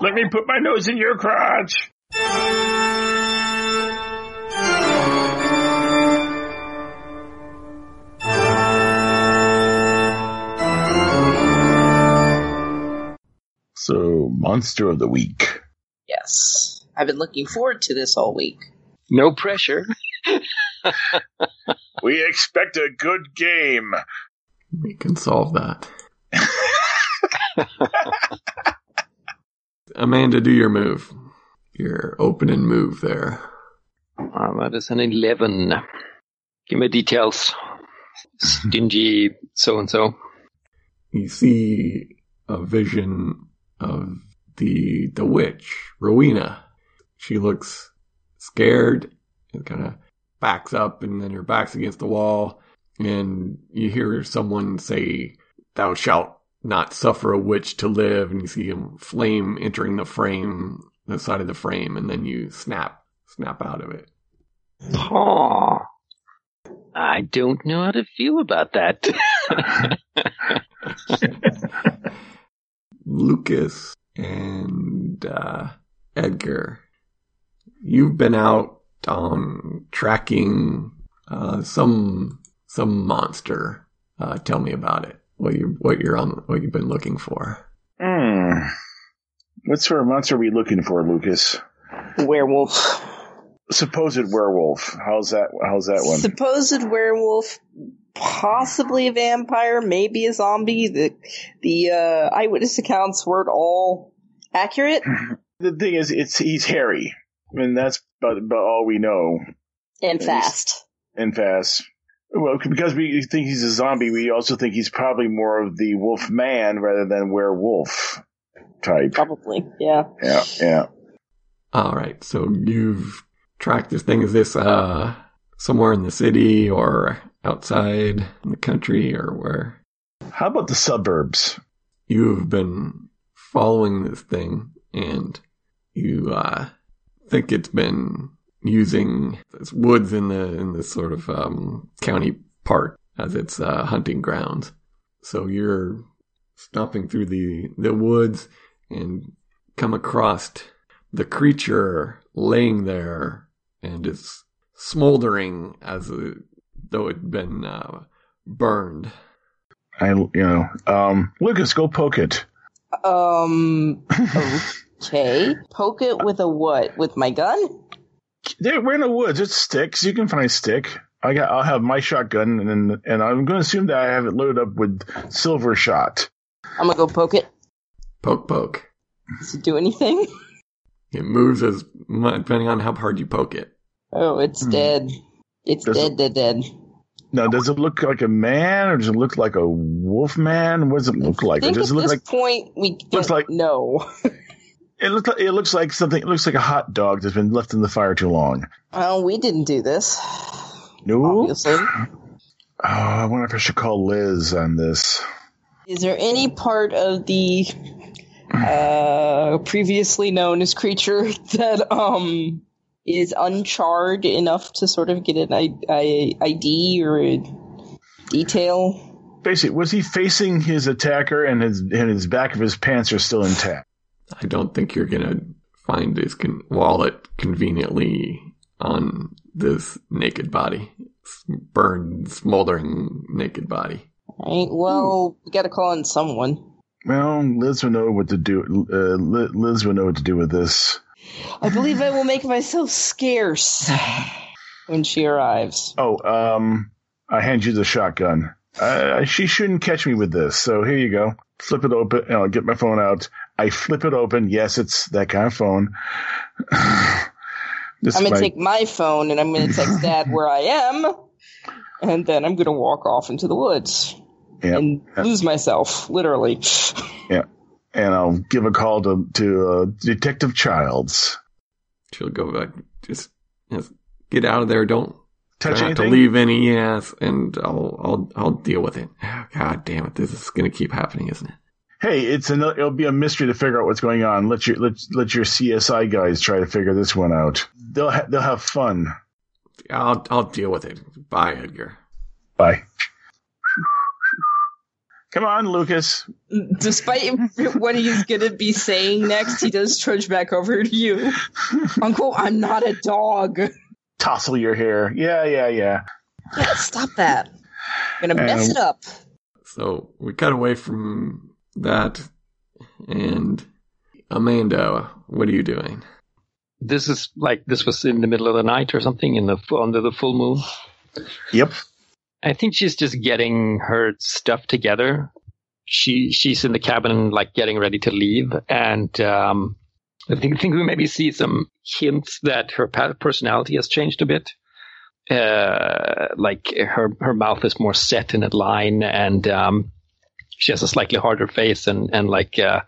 Let me put my nose in your crotch. So, monster of the week. Yes. I've been looking forward to this all week. No pressure. We expect a good game. We can solve that. Amanda, do your move. Your opening move there. Ah, that is an 11. Give me details. Stingy so and so. You see a vision of the the witch, Rowena. She looks scared and kind of backs up and then her back's against the wall and you hear someone say, Thou shalt not suffer a witch to live and you see a flame entering the frame, the side of the frame, and then you snap, snap out of it. Aw. I don't know how to feel about that. Lucas and uh, Edgar, you've been out um, tracking uh, some some monster. Uh, tell me about it. What you what you're on what you've been looking for. Hmm. What sort of monster are we looking for, Lucas? Werewolf. Supposed werewolf. How's that? How's that one? Supposed werewolf, possibly a vampire, maybe a zombie. The the uh, eyewitness accounts weren't all accurate. the thing is, it's he's hairy, and that's about, about all we know. And fast. And fast. Well, because we think he's a zombie, we also think he's probably more of the wolf man rather than werewolf type. Probably, yeah. Yeah, yeah. All right, so you've tracked this thing. Is this uh somewhere in the city or outside in the country or where? How about the suburbs? You've been following this thing and you uh think it's been using this woods in the in this sort of um county park as its uh hunting grounds. So you're stomping through the the woods and come across the creature laying there and it's smoldering as a, though it'd been uh, burned. I, you know, um, Lucas, go poke it. Um. Okay. Poke it with a what? With my gun? There, we're in the woods. It's sticks. You can find a stick. I got. I'll have my shotgun, and and I'm going to assume that I have it loaded up with silver shot. I'm gonna go poke it. Poke, poke. Does it do anything? It moves as depending on how hard you poke it. Oh, it's Hmm. dead. It's Does dead, dead, dead. Now, does it look like a man, or does it look like a wolf man? What does it look like? I Or think does at it look this like point we don't Looks like- know. it looks like it looks like something? It looks like a hot dog that's been left in the fire too long. Oh, we didn't do this. No. Obviously. Oh, I wonder if I should call Liz on this. Is there any part of the uh, previously known as creature that um is uncharred enough to sort of get an I- I- ID or a detail? Basically, was he facing his attacker, and his and his back of his pants are still intact? I don't think you're gonna find his con- wallet conveniently on this naked body. Burned, smoldering naked body. Right. Well, we got to call in someone. Well, Liz will know what to do. Uh, Liz will know what to do with this. I believe I will make myself scarce when she arrives. Oh, um, I hand you the shotgun. Uh, she shouldn't catch me with this. So here you go. Flip it open. and I'll get my phone out. I flip it open. Yes, it's that kind of phone. this I'm gonna my- take my phone and I'm gonna text Dad where I am, and then I'm gonna walk off into the woods Yep. and lose myself, literally. yeah, and I'll give a call to to uh, Detective Childs. She'll go back. Just, just get out of there. Don't Touch try not to leave any. Yes, and I'll I'll I'll deal with it. Oh, God damn it! This is gonna keep happening, isn't it? Hey, it's an, it'll be a mystery to figure out what's going on. Let your let let your CSI guys try to figure this one out. They'll ha- they'll have fun. I'll I'll deal with it. Bye, Edgar. Bye. Come on, Lucas. Despite what he's gonna be saying next, he does trudge back over to you. Uncle, I'm not a dog. Tousle your hair. Yeah, yeah, yeah. Yeah, stop that. I'm gonna mess Um, it up. So we cut away from that, and Amanda, what are you doing? This is like this was in the middle of the night or something in the under the full moon. Yep. I think she's just getting her stuff together. She she's in the cabin, like getting ready to leave, and um, I think think we maybe see some hints that her personality has changed a bit. Uh, like her her mouth is more set in a line, and um, she has a slightly harder face, and and like uh,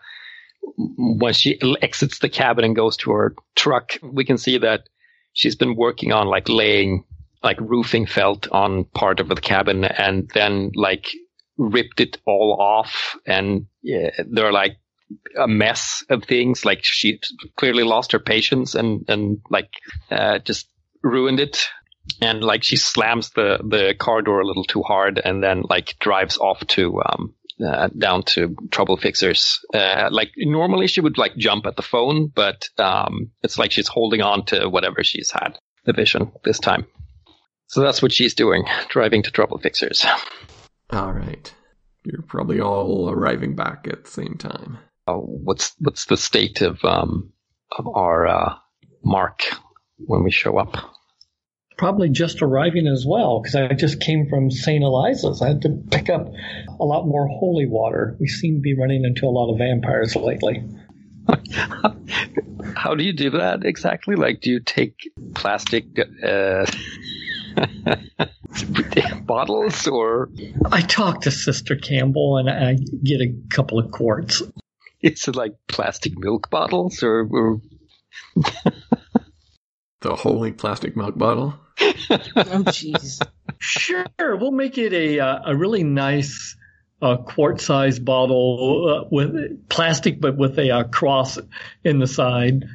when she exits the cabin and goes to her truck, we can see that she's been working on like laying like roofing felt on part of the cabin and then like ripped it all off. And yeah, they're like a mess of things. Like she clearly lost her patience and and like uh, just ruined it. And like she slams the the car door a little too hard and then like drives off to um uh, down to trouble fixers uh, like normally she would like jump at the phone but um it's like she's holding on to whatever she's had the vision this time so that's what she's doing, driving to trouble fixers. All right. You're probably all arriving back at the same time. Uh, what's what's the state of um of our uh, mark when we show up? Probably just arriving as well, because I just came from St. Eliza's. I had to pick up a lot more holy water. We seem to be running into a lot of vampires lately. How do you do that exactly? Like, do you take plastic uh, bottles or I talked to Sister Campbell and I get a couple of quarts. is it like plastic milk bottles or, or The holy plastic milk bottle? Oh, jeez. Sure, we'll make it a uh, a really nice uh, quart-sized bottle uh, with plastic, but with a uh, cross in the side.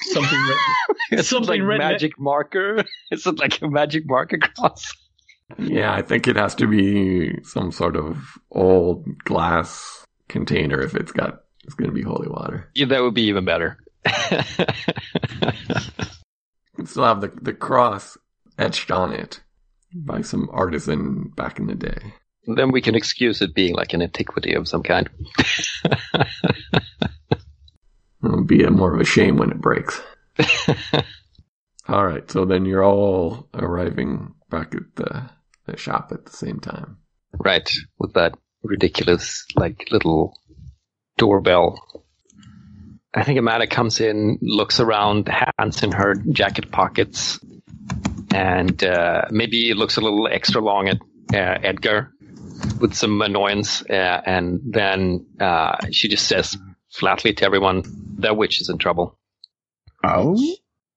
Something written. It's Something like written- magic marker. Is it like a magic marker cross? Yeah, I think it has to be some sort of old glass container if it's got it's going to be holy water. Yeah, that would be even better. Still have the the cross etched on it by some artisan back in the day. then we can excuse it being like an antiquity of some kind. It would be a more of a shame when it breaks. All right, so then you're all arriving back at the, the shop at the same time. right, with that ridiculous, like, little doorbell. I think Amanda comes in, looks around, hands in her jacket pockets, and uh, maybe looks a little extra long at uh, Edgar with some annoyance, uh, and then uh, she just says flatly to everyone, "That witch is in trouble." Oh,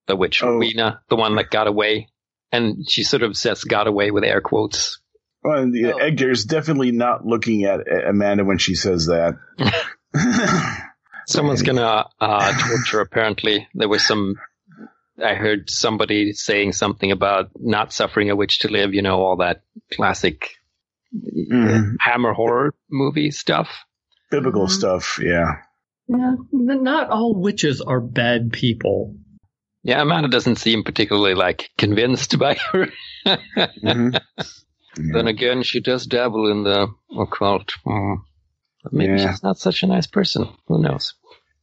The witch, Oh. Rowena, the one that got away, and she sort of says "got away" with air quotes. well, and, yeah, Oh. Edgar's definitely not looking at Amanda when she says that. Someone's gonna uh, torture. Apparently, there was some. I heard somebody saying something about not suffering a witch to live. You know, all that classic Mhm. Hammer horror movie stuff. Biblical Mhm. stuff, yeah. Yeah, not all witches are bad people. Yeah, Amanda doesn't seem particularly like convinced by her. Mhm. Then again, she does dabble in the occult. Mm. But maybe Yeah. she's not such a nice person. Who knows?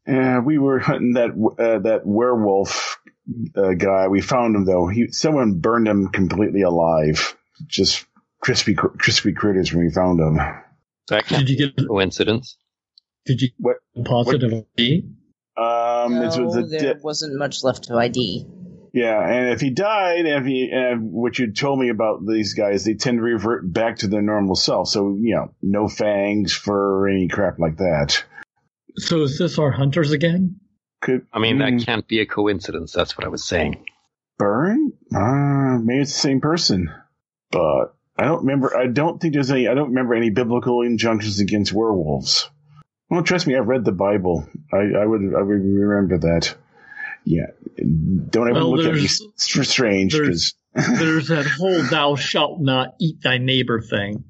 Yeah, we were hunting that uh, that werewolf uh, guy. We found him though. He someone burned him completely alive. Just crispy crispy critters when we found him. That can't Did you get be a coincidence. did you What? get a positive ID? Um, it was a there di- wasn't much left to ID. yeah, and if he died, and if he, and what you told me about these guys, they tend to revert back to their normal self. So you know, no fangs, fur, any crap like that. So is this our hunters again? Could I mean, mm, that can't be a coincidence. That's what I was saying. burn? Uh, maybe it's the same person, but I don't remember. I don't think there's any. I don't remember any biblical injunctions against werewolves. Well, trust me, I've read the Bible. I, I would. I would remember that. Yeah, don't ever Well, look at me there's- for strange because there's- There's that whole "thou shalt not eat thy neighbor" thing.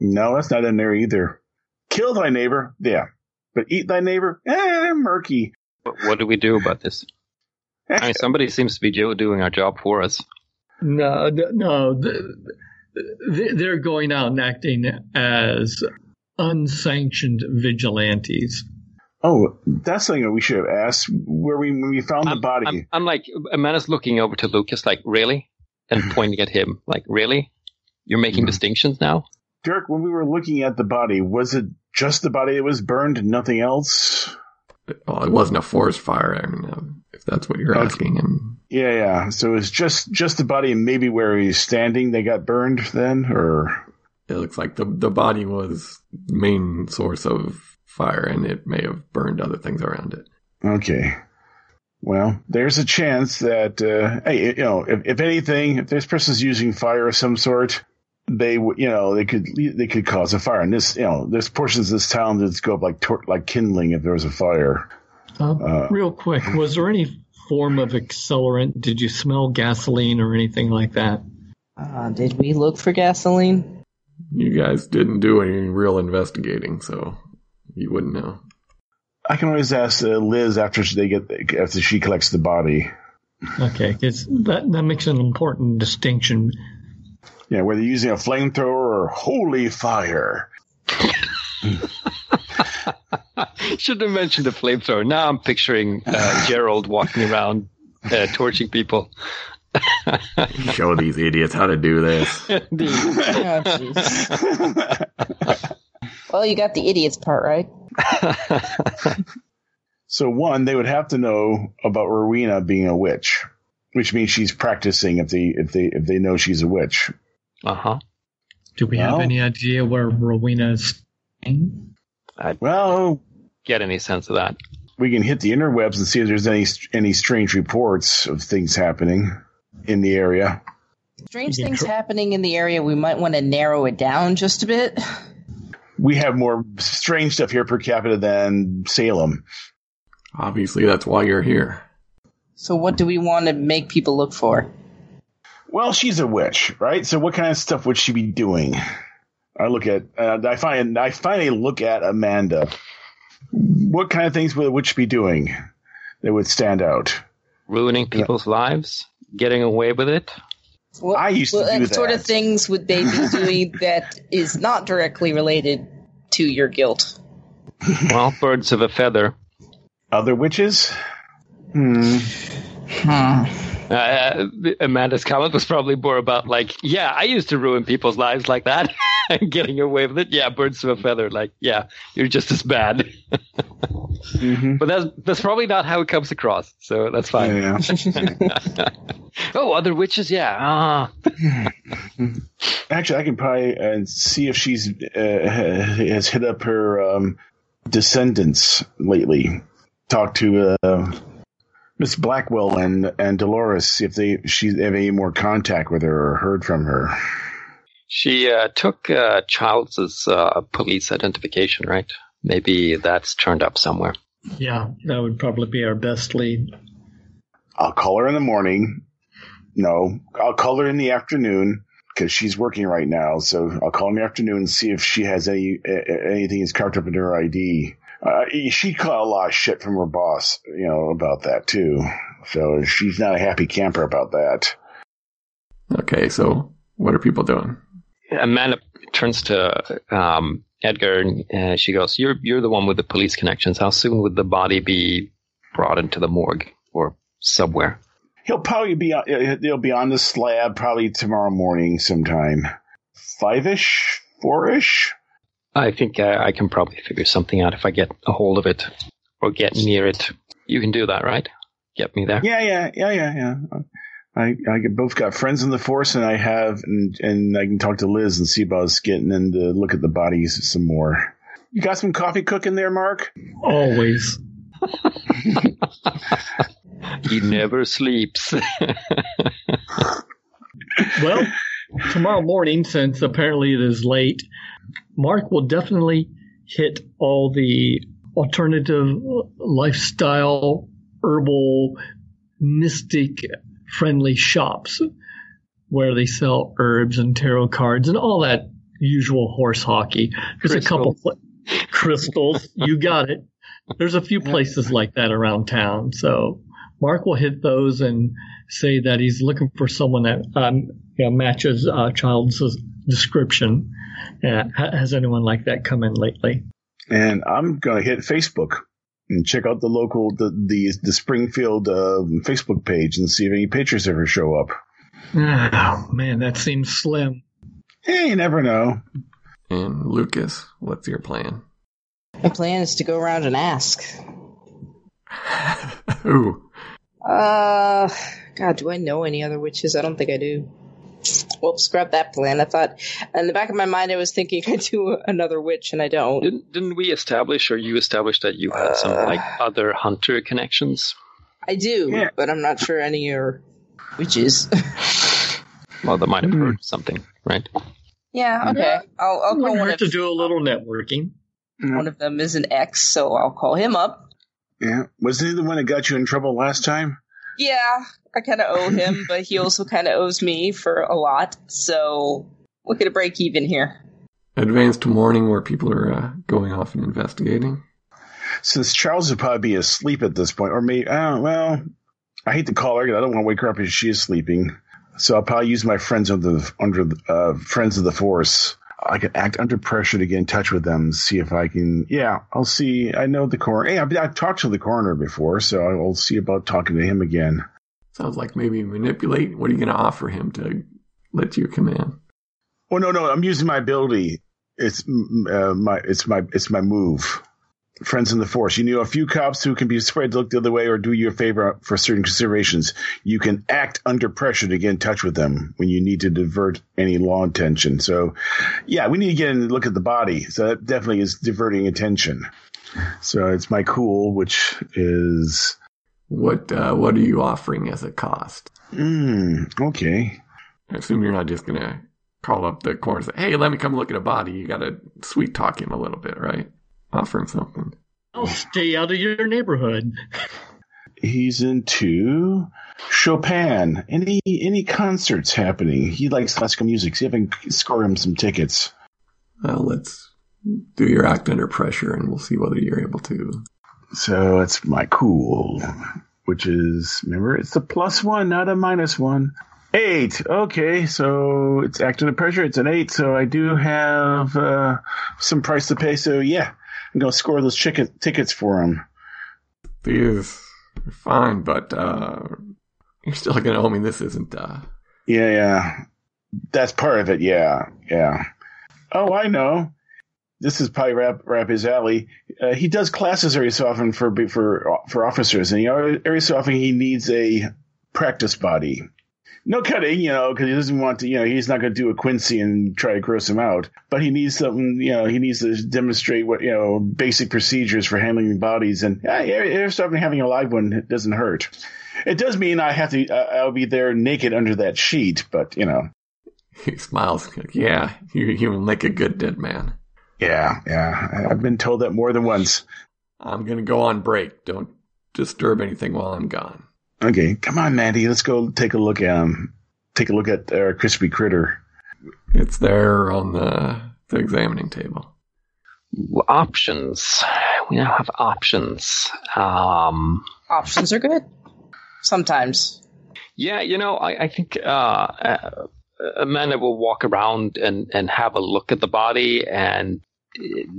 no, that's not in there either. Kill thy neighbor, yeah. But eat thy neighbor, eh, murky. But what do we do about this? I mean, somebody seems to be do- doing our job for us. No, no, th- th- they're going out and acting as unsanctioned vigilantes. Oh, that's something that we should have asked where we when we found the body. I'm, I'm like, Amanda's looking over to Lucas, like, really? And pointing at him, like, really? You're making Mhm. distinctions now? Dirk, when we were looking at the body, was it just the body that was burned nothing else? Well, it wasn't a forest fire. I mean, uh, if that's what you're Okay. asking, and Yeah, yeah. So it was just just the body and maybe where he's standing they got burned then, or it looks like the the body was main source of fire, and it may have burned other things around it. okay. Well, there's a chance that uh, hey, you know, if, if anything, if this person's using fire of some sort, they w- you know they could they could cause a fire. And this you know there's portions of this town that go up like tor- like kindling if there was a fire. Uh, Uh, real quick, was there any form of accelerant? Did you smell gasoline or anything like that? Uh, did we look for gasoline? You guys didn't do any real investigating, so you wouldn't know. I can always ask uh, Liz after they get after she collects the body. Okay, 'cause that that makes an important distinction. Yeah, whether using a flamethrower or holy fire. Shouldn't have mentioned the flamethrower. Now I'm picturing uh, Gerald walking around uh, torching people. Show these idiots how to do this. Well, you got the idiots part right. So one, they would have to know about Rowena being a witch, which means she's practicing if they if they if they know she's a witch. Uh huh. Do we have any idea where Rowena's? is staying? Well, Get any sense of that? we can hit the interwebs and see if there's any any strange reports of things happening in the area. Strange things tr- happening in the area. We might want to narrow it down just a bit. We have more strange stuff here per capita than Salem. Obviously, that's why you're here. So, what do we want to make people look for? Well, she's a witch, right? So what kind of stuff would she be doing? I look at uh, I find I finally look at Amanda. What kind of things would a witch be doing that would stand out? Ruining people's lives? Getting away with it? What, I used to do what do sort of things would they be doing that is not directly related to your guilt? Well, birds of a feather. Other witches? Hmm. Uh, Amanda's comment was probably more about like, yeah, I used to ruin people's lives like that, and getting away with it. Yeah, birds of a feather. Like, yeah, you're just as bad. hmm But that's that's probably not how it comes across. So that's fine. Yeah. oh, other witches, yeah. Ah, Actually, I can probably uh, see if she's uh, has hit up her um, descendants lately. Talk to uh, Miss Blackwell and and Dolores if they she have any more contact with her or heard from her. she uh, took uh, Childs' uh, police identification, right? Maybe that's turned up somewhere. Yeah, that would probably be our best lead. I'll call her in the morning. No, I'll call her in the afternoon because she's working right now. So I'll call in the afternoon and see if she has any uh, anything is carved up in her ID. Uh, she caught a lot of shit from her boss, you know, about that too. So she's not a happy camper about that. Okay, so what are people doing? Amanda turns to um, Edgar and uh, she goes, "You're you're the one with the police connections. How soon would the body be brought into the morgue or somewhere?" He'll probably be on, uh, they'll be on the slab probably tomorrow morning sometime. Five ish, four ish. I think uh, I can probably figure something out if I get a hold of it or get near it. You can do that, right? Get me there. Yeah, yeah, yeah, yeah, yeah. I I both got friends in the force, and I have, and and I can talk to Liz and see about us getting in to look at the bodies some more. You got some coffee cooking there, Mark? Always. He never sleeps. Well, tomorrow morning, since apparently it is late, Mark will definitely hit all the alternative lifestyle, herbal, mystic friendly shops where they sell herbs and tarot cards and all that usual horse hockey. There's a couple. pla- crystals. You got it. There's a few places like that around town. So Mark will hit those and say that he's looking for someone that um, you know, matches uh, child's description. Uh, has anyone like that come in lately? And I'm gonna hit Facebook and check out the local the the, the Springfield uh, Facebook page and see if any pictures ever show up. Oh man, that seems slim. Hey, you never know. And Lucas, what's your plan? My plan is to go around and ask. Who? Uh, God, do I know any other witches? I don't think I do. Well, scrap that plan. I thought, in the back of my mind, I was thinking I do another witch, and I don't. Didn't, didn't we establish, or you established, that you had some Uh. like other hunter connections? I do, Yeah. but I'm not sure any are witches. Well, that might have Hmm. heard something, right? yeah, okay. I'll, I'll call one hurt of, to do a little networking. one of them is an ex, so I'll call him up. Yeah, wasn't he the one that got you in trouble last time? Yeah, I kind of owe him, but he also kind of owes me for a lot. So look at a break even here. Advanced morning where people are uh, going off and investigating. Since Childs would probably be asleep at this point, or maybe, uh, well, I hate to call her. 'cause I don't want to wake her up if she is sleeping. So I'll probably use my friends of the under the uh, friends of the force. I can act under pressure to get in touch with them, see if I can. Yeah, I'll see. I know the coroner. Hey, I've, I've talked to the coroner before, so I'll see about talking to him again. Sounds like maybe manipulate. What are you going to offer him to let you in? Oh no, no, I'm using my ability. It's uh, my it's my it's my move. Friends in the force. You know a few cops who can be spread to look the other way or do you a favor for certain considerations. You can act under pressure to get in touch with them when you need to divert any law attention. So, yeah, we need to get in and look at the body. So that definitely is diverting attention. So it's my cool, which is What uh, What are you offering as a cost? mm, okay. I assume you're not just going to call up the coroner and say, "Hey, let me come look at a body." You got to sweet talk him a little bit, right? Offer him something. I'll stay out of your neighborhood. He's into Chopin. Any any concerts happening? He likes classical music. See if I can score him some tickets. Well, let's do your act under pressure, and we'll see whether you're able to. So it's my cool, which is remember it's a plus one, not a minus one. Eight. Okay, so it's acting under pressure. It's an eight. So I do have uh, some price to pay. So yeah, I'm gonna score those chicken tickets for him. These are fine, but uh, you're still going to owe me. This isn't. Uh, Yeah, yeah. That's part of it. Yeah, yeah. Oh, I know. This is probably rap, rap his alley. Uh, he does classes every so often for for for officers, and you know, every so often he needs a practice body. No cutting, you know, because he doesn't want to. You know, he's not going to do a Quincy and try to gross him out. But he needs something. You know, he needs to demonstrate what you know basic procedures for handling bodies, and every so often having a live one doesn't hurt. It does mean I have to. Uh, I'll be there naked under that sheet, but you know. he smiles. Yeah, you you will make a good dead man. Yeah, yeah. I- I've been told that more than once. I'm going to go on break. Don't disturb anything while I'm gone. Okay, come on, Mandy. Let's go take a look at him. Take a look at our crispy critter. It's there on the the examining table. Options. We now have options. Um, Options are good. Sometimes. yeah, you know, I, I think uh, uh, Amanda will walk around and, and have a look at the body and uh,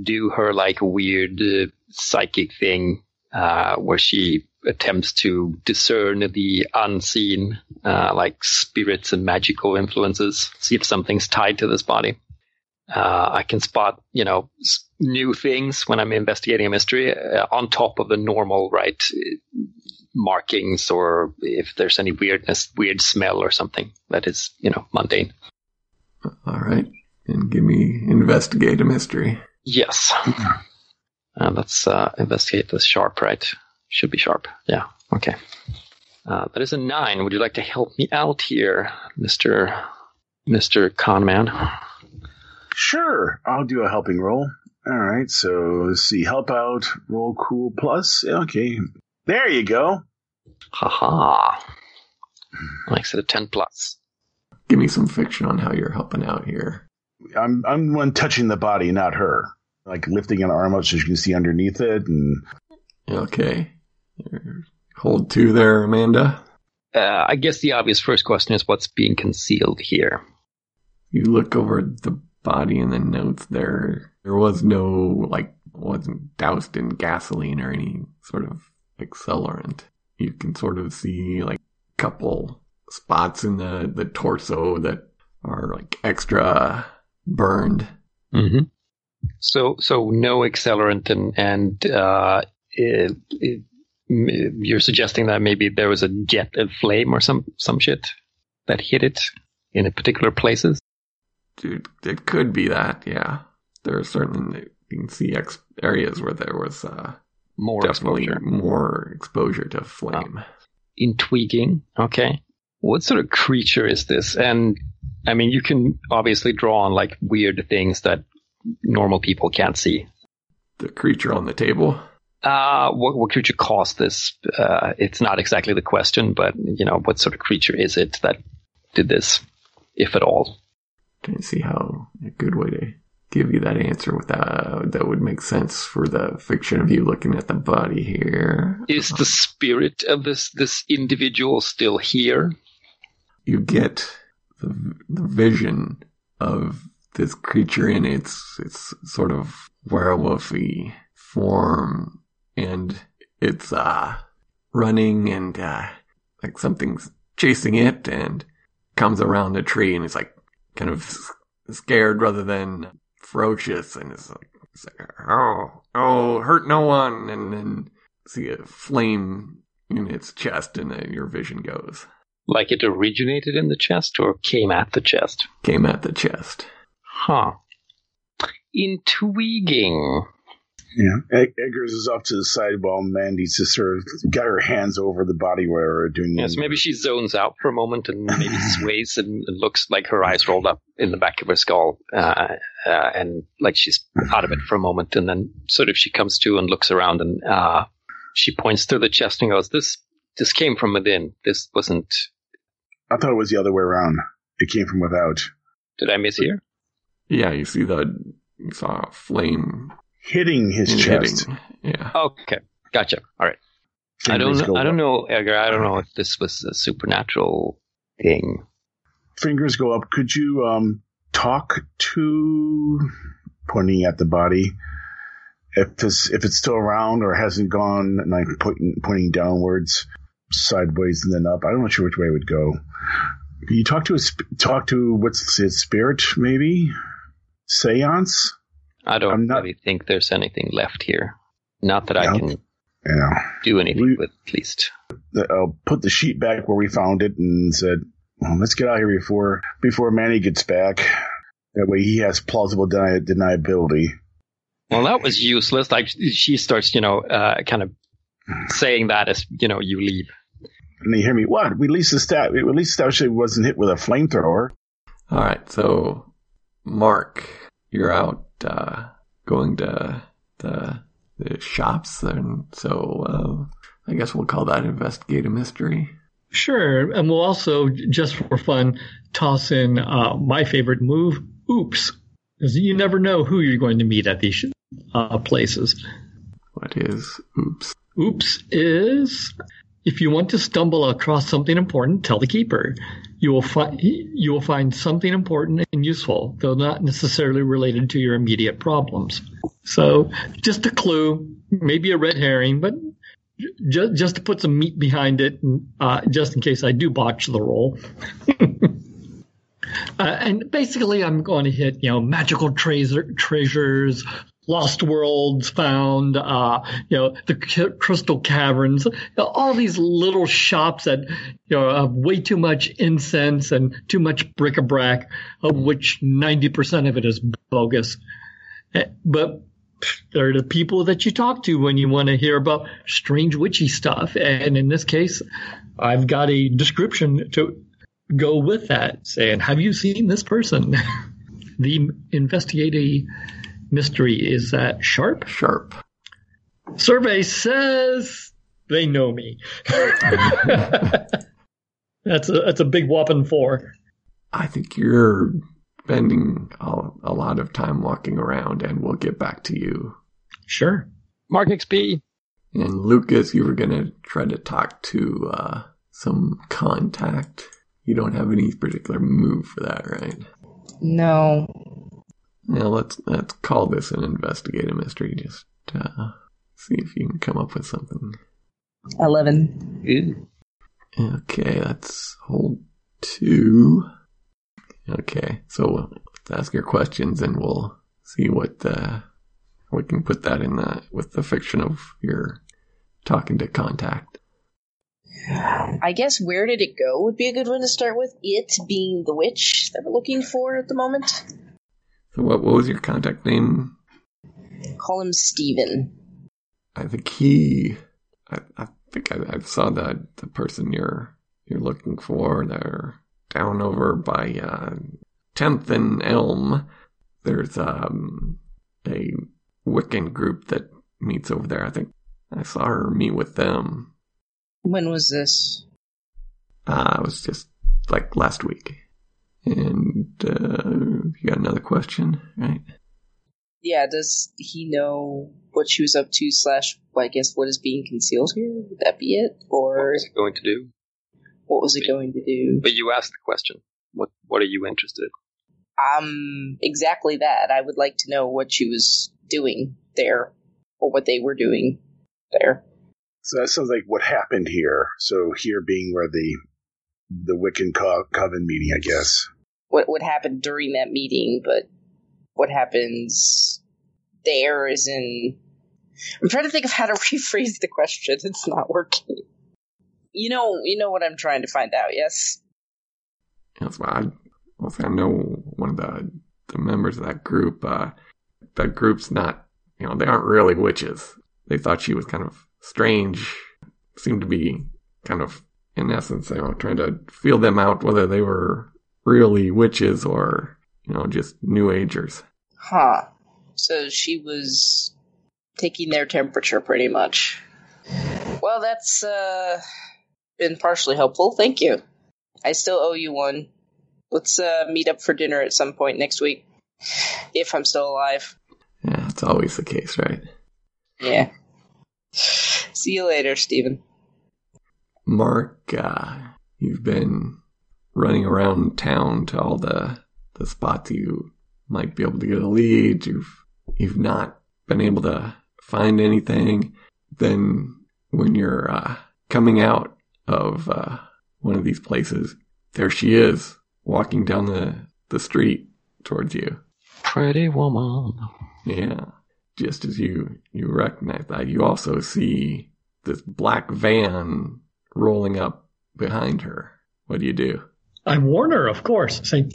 do her like weird uh, psychic thing uh, where she attempts to discern the unseen, uh, like spirits and magical influences. See if something's tied to this body. Uh, I can spot, you know, new things when I'm investigating a mystery uh, on top of the normal, right, markings or if there's any weirdness, weird smell or something that is, you know, mundane. All right, and give me investigate a mystery. Yes. Uh, let's uh, investigate this sharp, right? Should be sharp. Yeah. Okay. Uh, that is a nine. Would you like to help me out here, Mister Mister Conman? Sure, I'll do a helping roll. All right, so let's see. Help out, roll cool plus. Okay, there you go. Haha. Makes it a ten plus. Give me some fiction on how you're helping out here. I'm I'm the one touching the body, not her. like lifting an arm up so you can see underneath it. And Okay. Hold two there, Amanda. Uh, I guess the obvious first question is what's being concealed here. You look over the body and the notes there. There was no, like, wasn't doused in gasoline or any sort of accelerant. You can sort of see, like, a couple spots in the, the torso that are, like, extra burned. Mm-hmm. So, so no accelerant, and and uh, it, it, you're suggesting that maybe there was a jet of flame or some some shit that hit it in a particular places. Dude, it could be that, yeah. There are certainly, you can see ex- areas where there was, uh, More definitely exposure. more exposure to flame. intriguing. Okay. What sort of creature is this? And I mean, you can obviously draw on like weird things that normal people can't see. The creature on the table. Uh, what, what creature caused this? Uh, it's not exactly the question, but you know, what sort of creature is it that did this, if at all? Can you see how a good way to give you that answer without that would make sense for the fiction of you looking at the body here? Is the spirit of this this individual still here? You get the, the vision of this creature in its its sort of werewolfy form, and it's uh running and uh like something's chasing it and comes around a tree and it's like kind of scared rather than ferocious. And it's like, it's like oh oh hurt no one. And then see a flame in its chest and then your vision goes Like it originated in the chest or came at the chest? came at the chest Huh. Intriguing. yeah, Ed- Edgar's is off to the side while Mandy's just sort of got her hands over the body where we're doing. Yes, maybe she zones out for a moment and maybe sways and and looks like her eyes rolled up in the back of her skull, uh, uh, and like she's out of it for a moment, and then sort of she comes to and looks around and uh, she points to the chest and goes, "This this came from within. This wasn't. I thought it was the other way around. It came from without. Did I miss here? yeah you see the saw flame Hitting his chest. yeah Okay, gotcha. All right. I don't know. I don't up. know, Edgar. I don't know if this was a supernatural thing. Fingers go up. Could you um talk to pointing at the body? If this, if it's still around or hasn't gone, and I'm pointing pointing downwards, sideways, and then up. I'm not sure which way it would go. Can you talk to a sp- talk to what's his spirit? Maybe seance. I don't I'm not- really think there's anything left here. Not that I No. can Yeah. do anything We- with, at least. I'll put the sheet back where we found it and said, well, let's get out of here before before Manny gets back. That way he has plausible deni- deniability. Well, that was useless. Like she starts, you know, uh, kind of saying that as you know you leave. And they hear me, what? We at least established, at least established it wasn't hit with a flamethrower. all right so mark you're out uh going to the the shops and so uh i guess we'll call that investigate a mystery Sure, and we'll also, just for fun, toss in uh, my favorite move, oops. Because you never know who you're going to meet at these uh, places. what is oops Oops is if you want to stumble across something important, tell the keeper. You will find you will find something important and useful, though not necessarily related to your immediate problems. So, just a clue, maybe a red herring, but just just to put some meat behind it, uh, just in case I do botch the roll. Uh, and basically, I'm going to hit, you know, magical treasure, treasures, lost worlds found, uh, you know, the c- crystal caverns, you know, all these little shops that, you know, have way too much incense and too much bric-a-brac, of which 90% of it is bogus. Eh, But they're the people that you talk to when you want to hear about strange witchy stuff. And in this case, I've got a description to go with that, saying, "Have you seen this person?" the investigative mystery is that sharp. sharp Survey says they know me. that's a that's a big whopping four. I think you're spending a, a lot of time walking around, and we'll get back to you. Sure. Mark XP. And Lucas, you were gonna try to talk to uh, some contact. You don't have any particular move for that, right? No. Now let's let's call this an investigative mystery. Just uh, see if you can come up with something. 11. Okay, that's hold two. Okay, so let's ask your questions and we'll see what uh, we can put that in the with the fiction of your talking to contact. I guess where did it go would be a good one to start with. It being the witch that we're looking for at the moment. So what what was your contact name? Call him Steven. I think he. I, I think I, I saw the the person you're you're looking for. They're down over by uh, Tenth and Elm. There's um a Wiccan group that meets over there. I think I saw her meet with them. When was this? Uh, it was just like last week. And uh, you got another question, right? Yeah, does he know what she was up to, slash, I guess, what is being concealed here? Would that be it? or What Or was it going to do? what was it going to do? But you asked the question. What What are you interested? Um, exactly that. I would like to know what she was doing there, or what they were doing there. So that sounds like what happened here. So here being where the the Wiccan co- coven meeting, I guess. What what happened during that meeting, but what happens there is in. I'm trying to think of how to rephrase the question. It's not working. You know, you know what I'm trying to find out. Yes. That's why I, I know one of the the members of that group. Uh, that group's not, you know, they aren't really witches. They thought she was kind of strange. Seemed to be kind of, in essence, you know, trying to feel them out whether they were really witches or, you know, just New Agers. Huh. So she was taking their temperature pretty much. Well, that's uh been partially helpful. Thank you. I still owe you one. Let's uh meet up for dinner at some point next week. If I'm still alive. Yeah, that's always the case, right? Yeah. See you later, Steven. Mark, uh, you've been running around town to all the the spots you might be able to get a lead. You've you've not been able to find anything. Then when you're uh, coming out of uh, one of these places, there she is walking down the the street towards you. Pretty woman. Yeah. Just as you you recognize that, you also see this black van rolling up behind her. What do you do? I warn her, of course. Say,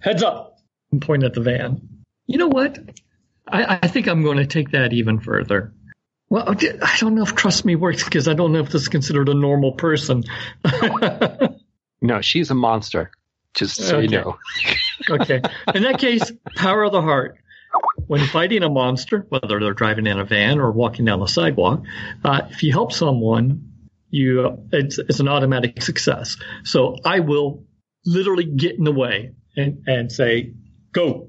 heads up, and point at the van. You know what? I, I think I'm going to take that even further. Well, I don't know if trust me works because I don't know if this is considered a normal person. No, she's a monster. Just so you know. okay. In that case, power of the heart. When fighting a monster, whether they're driving in a van or walking down the sidewalk, uh, if you help someone, you it's, it's an automatic success. So I will literally get in the way and, and say, "Go."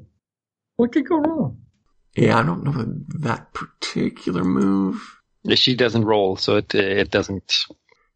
What could go wrong? Yeah, I don't know that particular move. She doesn't roll, so it it doesn't.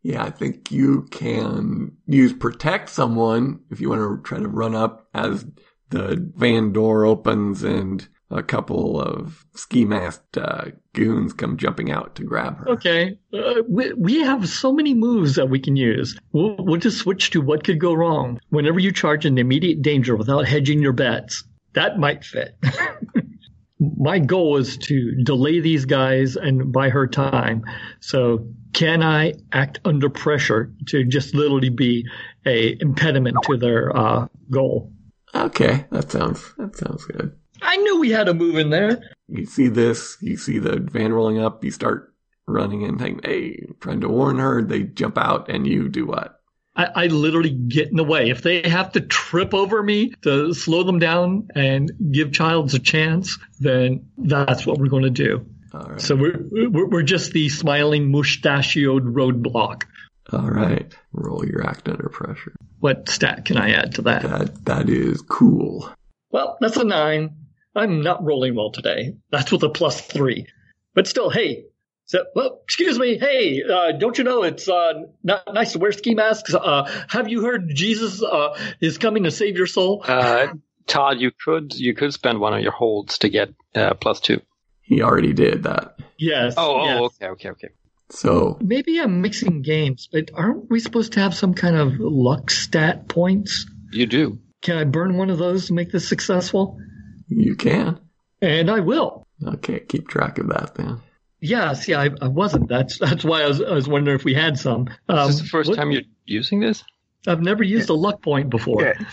Yeah, I think you can use protect someone if you want to try to run up as the van door opens and a couple of ski masked uh, goons come jumping out to grab her. Okay, uh, we, we have so many moves that we can use. We'll, we'll just switch to what could go wrong. Whenever you charge an immediate danger without hedging your bets, that might fit. My goal is to delay these guys and buy her time. So can I act under pressure to just literally be a impediment to their uh, goal? Okay, that sounds that sounds good. I knew we had a move in there. You see this, you see the van rolling up, you start running and thinking, hey, trying to warn her, they jump out and you do what? I, I literally get in the way. If they have to trip over me to slow them down and give Childs a chance, then that's what we're going to do. All right. So we're, we're we're just the smiling mustachioed roadblock. All right. Roll your act under pressure. What stat can I add to that? That that is cool. Well, that's a nine. I'm not rolling well today. That's with a plus three. But still, hey, so, well, excuse me. Hey, uh, don't you know it's uh, not nice to wear ski masks? Uh, have you heard Jesus uh, is coming to save your soul? Uh, Todd, you could you could spend one of your holds to get uh, plus two. He already did that. Yes. Oh, yes. oh, okay, okay, okay. So Maybe I'm mixing games, but aren't we supposed to have some kind of luck stat points? You do. Can I burn one of those to make this successful? You can. And I will. Okay, keep track of that then. Yeah, see, I, I wasn't. That's that's why I was, I was wondering if we had some. Um, Is this the first what- time you're using this? I've never used a luck point before. Yeah.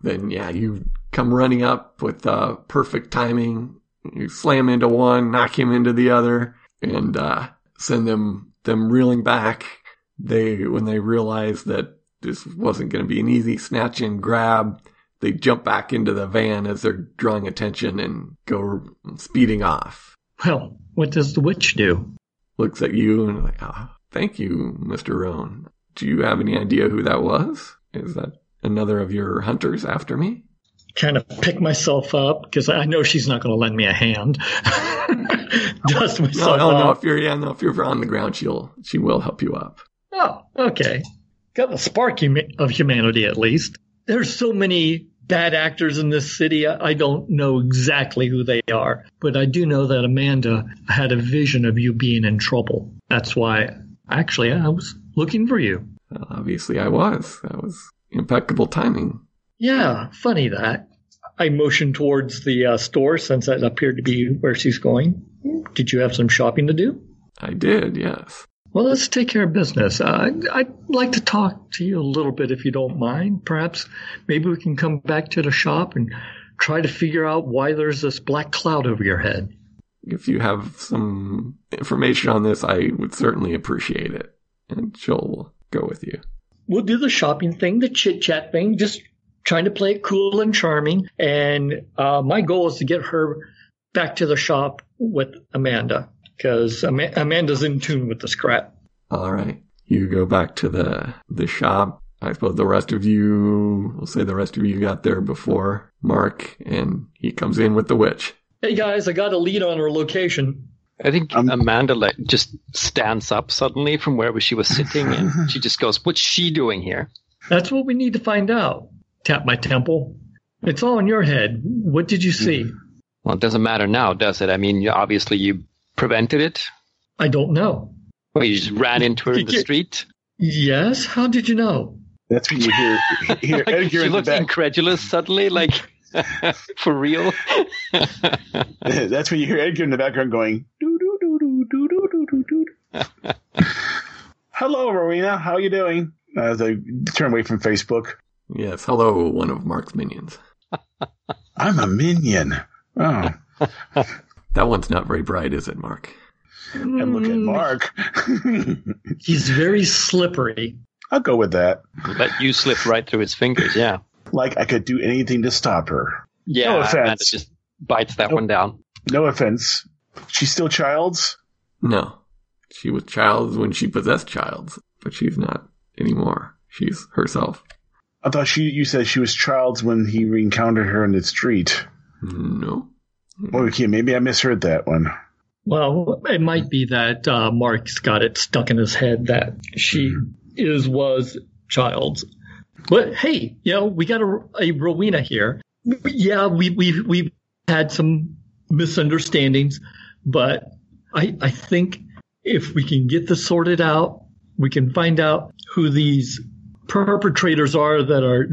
Then yeah, you come running up with uh, perfect timing. You slam into one, knock him into the other, and uh, send them them reeling back. They when they realize that this wasn't going to be an easy snatch and grab, they jump back into the van as they're drawing attention and go speeding off. Well, what does the witch do? Looks at you and like, ah, thank you, Mister Roan. Do you have any idea who that was? Is that another of your hunters after me? Kind of pick myself up because I know she's not going to lend me a hand. Dust No, myself no, no. off. If you're yeah, no, if you're on the ground, she'll she will help you up. Oh, okay. Got the spark of humanity at least. There's so many bad actors in this city. I don't know exactly who they are, but I do know that Amanda had a vision of you being in trouble. That's why, actually, I was looking for you. Well, obviously, I was. That was impeccable timing. Yeah, funny that. I motioned towards the uh, store since that appeared to be where she's going. Did you have some shopping to do? I did, yes. Well, let's take care of business. Uh, I'd like to talk to you a little bit if you don't mind. Perhaps maybe we can come back to the shop and try to figure out why there's this black cloud over your head. If you have some information on this, I would certainly appreciate it. And she'll go with you. We'll do the shopping thing, the chit chat thing, just trying to play it cool and charming. And uh, my goal is to get her back to the shop with Amanda because Ama- Amanda's in tune with the scrap. All right. You go back to the the shop. I suppose the rest of you, we'll say the rest of you got there before Mark, and he comes in with the witch. Hey guys, I got a lead on her location. I think Um, Amanda like just stands up suddenly from wherever she was sitting, and she just goes, "What's she doing here?" That's what we need to find out. Tap my temple. It's all in your head. What did you see? Well, it doesn't matter now, does it? I mean, obviously you prevented it. I don't know. Well, you just ran into her in the street. Yes? How did you know? That's when you hear, hear Edgar she in the looks back. incredulous suddenly, like for real. That's when you hear Edgar in the background going. Doo, doo, doo, doo, doo, doo, doo, doo, doo. Hello, Rowena. How are you doing? As I turn away from Facebook, Yes, hello, one of Mark's minions. I'm a minion. Oh, That one's not very bright, is it, Mark? and look at Mm, Mark. He's very slippery. I'll go with that. Let you slip right through his fingers. Yeah, Like I could do anything to stop her. yeah. No offense. Just bites that one down. No offense. She's still Childs. No. She was Childs when she possessed Childs, but she's not anymore. She's herself. I thought she. You said she was Childs when he encountered her in the street. No. Okay, maybe I misheard that one. Well, it might be that uh, Mark's got it stuck in his head that she is was Childs. But hey, you know, we got a, a Rowena here. Yeah, we we we had some misunderstandings, but I I think if we can get this sorted out, we can find out who these perpetrators are that are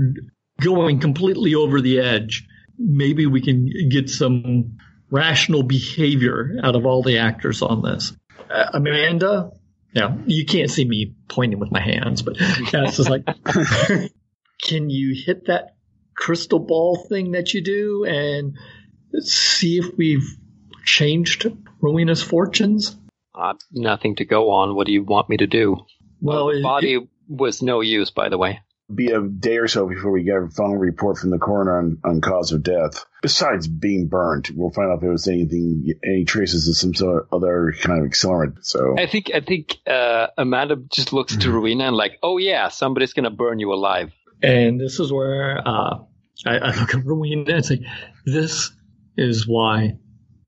going completely over the edge. Maybe we can get some rational behavior out of all the actors on this. Uh, Amanda, yeah, you can't see me pointing with my hands, but that's just like, can you hit that crystal ball thing that you do and see if we've changed Rowena's fortunes? Uh, nothing to go on. What do you want me to do? Well, the it- body was no use, by the way. Be a day or so before we get a final report from the coroner on, on cause of death. Besides being burned, we'll find out if there was anything, any traces of some sort of other kind of accelerant. So I think I think uh, Amanda just looks to Rowena and like, oh yeah, somebody's gonna burn you alive. And this is where uh, I, I look at Rowena and say, "This is why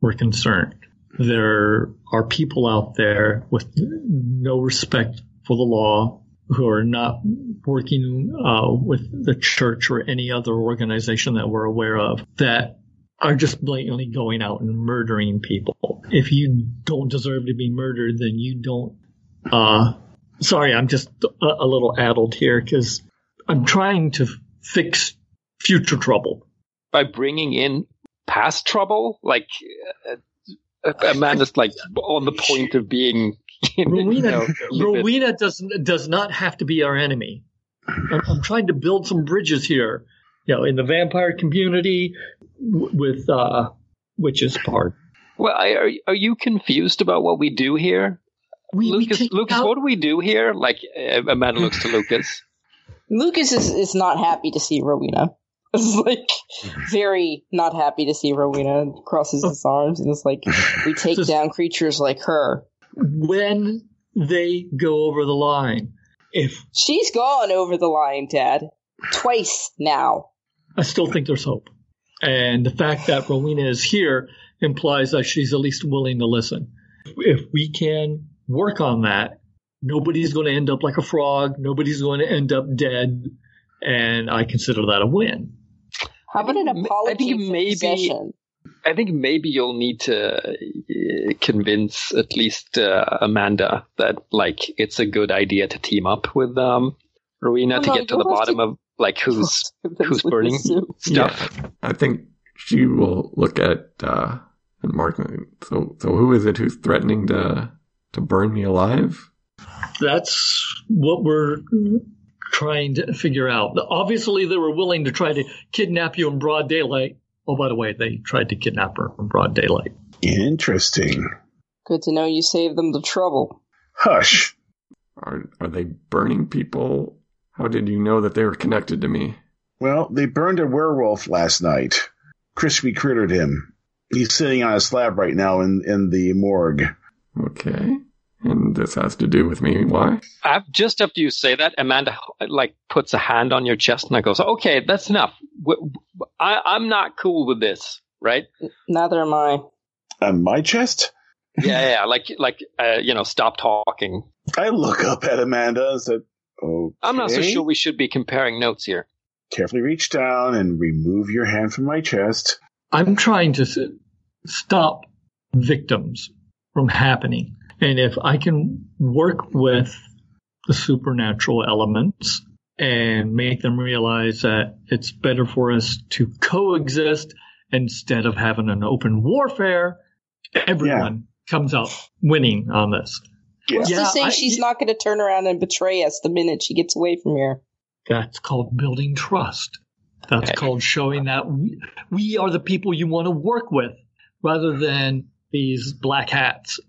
we're concerned. There are people out there with no respect for the law who are not working uh, with the church or any other organization that we're aware of that are just blatantly going out and murdering people. If you don't deserve to be murdered, then you don't. Uh, sorry, I'm just a, a little addled here because I'm trying to fix future trouble. By bringing in past trouble, like uh, Amanda's like on the point of being. You Rowena, know. Rowena does does not have to be our enemy. I'm, I'm trying to build some bridges here. You know, in the vampire community, w- with uh, witches part. Well, I, are are you confused about what we do here, We, we Lucas? take Lucas, out- what do we do here? Like uh, Amanda looks to Lucas. Lucas is, is not happy to see Rowena. It's like very not happy to see Rowena. Crosses his arms and it's like we take down creatures like her. When they go over the line. If She's gone over the line, Dad. Twice now. I still think there's hope, and the fact that Rowena is here implies that she's at least willing to listen. If we can work on that, nobody's going to end up like a frog. Nobody's going to end up dead, and I consider that a win. How about an I think apology for maybe- possession? I think maybe you'll need to uh, convince at least uh, Amanda that like it's a good idea to team up with um, Rowena Well, to no, get to the bottom to- of like who's who's burning this stuff. Yeah, I think she will look at uh, and Mark. So, so who is it who's threatening to to burn me alive? That's what we're trying to figure out. Obviously, they were willing to try to kidnap you in broad daylight. Oh, by the way, they tried to kidnap her in broad daylight. Interesting. Good to know you saved them the trouble. Hush. Are are they burning people? How did you know that they were connected to me? Well, they burned a werewolf last night. Crispy crittered him. He's sitting on a slab right now in, in the morgue. Okay, and this has to do with me. Why? Af- just after you say that, Amanda like puts a hand on your chest and I goes, "Okay, that's enough. I, I'm not cool with this, right? Neither am I. On my chest? yeah, yeah. Like, like, uh, you know, stop talking. I look up at Amanda and said, okay. I'm not so sure we should be comparing notes here. Carefully reach down and remove your hand from my chest. I'm trying to s- stop victims from happening. And if I can work with the supernatural elements and make them realize that it's better for us to coexist instead of having an open warfare, everyone comes out winning on this. What's Yeah, to say I- she's not going to turn around and betray us the minute she gets away from here? That's called building trust. That's Okay. called showing that we, we are the people you want to work with rather than these black hats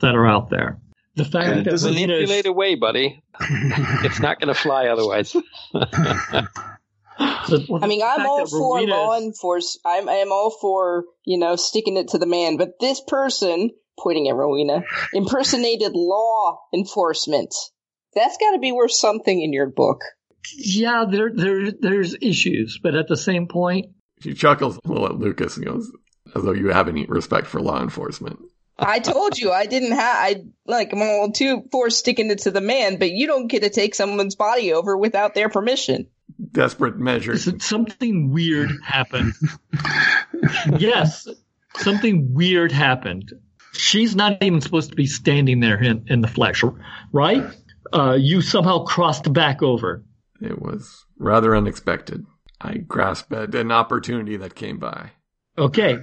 that are out there. The fact And that doesn't Melina is- Manipulate away, buddy. it's not going to fly otherwise. the- I mean, I'm all for Rowena law enforcement. I'm, I'm all for, you know, sticking it to the man. But this person, pointing at Rowena, impersonated law enforcement. That's got to be worth something in your book. Yeah, there, there, there's issues, but at the same point, She chuckles a little at Lucas and goes, as though you have any respect for law enforcement. I told you I didn't have. I like I'm all too for sticking it to the man, but you don't get to take someone's body over without their permission. Desperate measures. something weird happened? yes, something weird happened. She's not even supposed to be standing there in, in the flesh, right? Uh, you somehow crossed back over. It was rather unexpected. I grasped at an opportunity that came by. Okay,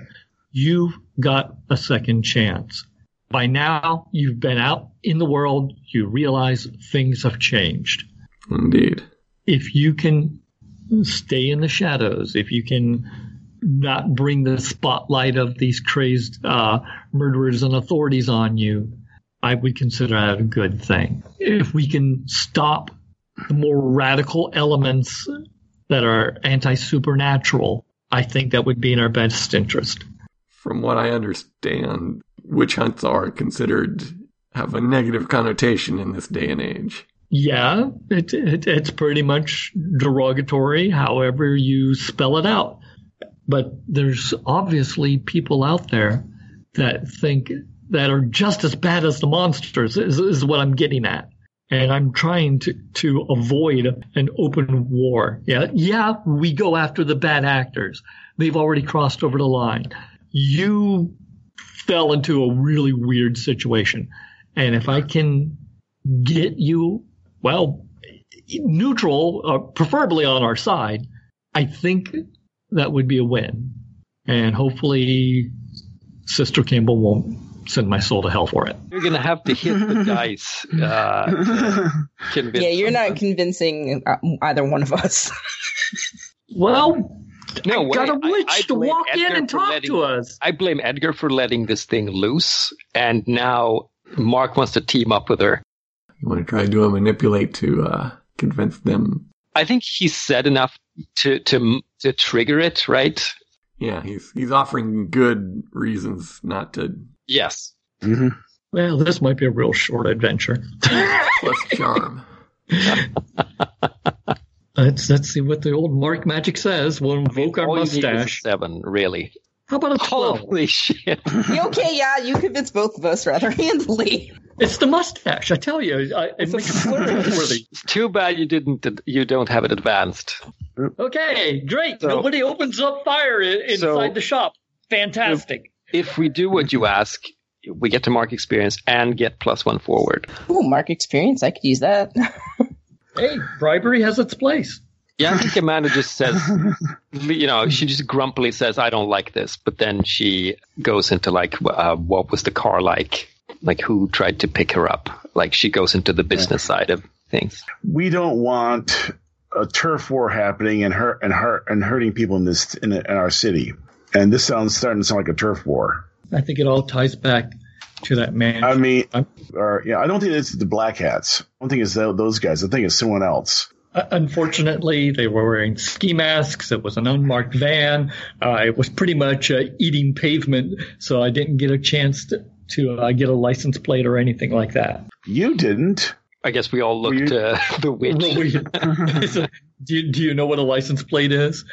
you've got a second chance. By now, you've been out in the world. You realize things have changed. Indeed. If you can stay in the shadows, if you can not bring the spotlight of these crazed uh, murderers and authorities on you, I would consider that a good thing. If we can stop the more radical elements that are anti supernatural, I think that would be in our best interest. From what I understand, witch hunts are considered have a negative connotation in this day and age. Yeah, it, it, it's pretty much derogatory, however you spell it out. But there's obviously people out there that think that are just as bad as the monsters, is, is what I'm getting at. And I'm trying to, to avoid an open war. Yeah, yeah, we go after the bad actors. They've already crossed over the line. You fell into a really weird situation. And if I can get you, well, neutral, uh, preferably on our side, I think that would be a win. And hopefully, Sister Campbell won't send my soul to hell for it. You're gonna have to hit the dice. Uh, Yeah, you're not convincing uh, either one of us. Well, No I way. got a witch I to blame walk in and talk letting- to us. I blame Edgar for letting this thing loose, and now Mark wants to team up with her. You want to try to do a manipulate to uh, convince them? I think he said enough to to to trigger it, right? Yeah, he's he's offering good reasons not to. Yes. hmm Well, this might be a real short adventure. Plus charm. let's let's see what the old Mark Magic says. We'll invoke our All you need is a mustache. seven, really. How about a twelve? Holy shit! okay, yeah, you convince both of us rather handily. It's the mustache. I tell you, I, it makes it worthy. It's too bad you didn't. You don't have it advanced. Okay, great. So- Nobody opens up fire inside So- the shop. Fantastic. If we do what you ask, we get to mark experience and get plus one forward. Ooh, mark experience. I could use that. Hey, bribery has its place. Yeah, I think Amanda just says, you know, she just grumpily says, "I don't like this," but then she goes into like, uh, what was the car like? Like, who tried to pick her up? Like, she goes into the business side of things. We don't want a turf war happening and hurt and hurt and hurting people in this in, in our city. And this sounds starting to sound like a turf war. I think it all ties back to that man. I mean, I'm- or yeah, I don't think it's the black hats. I don't think it's tho- those guys. I think it's someone else. Uh, Unfortunately, they were wearing ski masks. It was an unmarked van. Uh, it was pretty much uh, eating pavement, so I didn't get a chance to, to uh, get a license plate or anything like that. You didn't. I guess we all looked uh, the witch. So, do, you, do you know what a license plate is?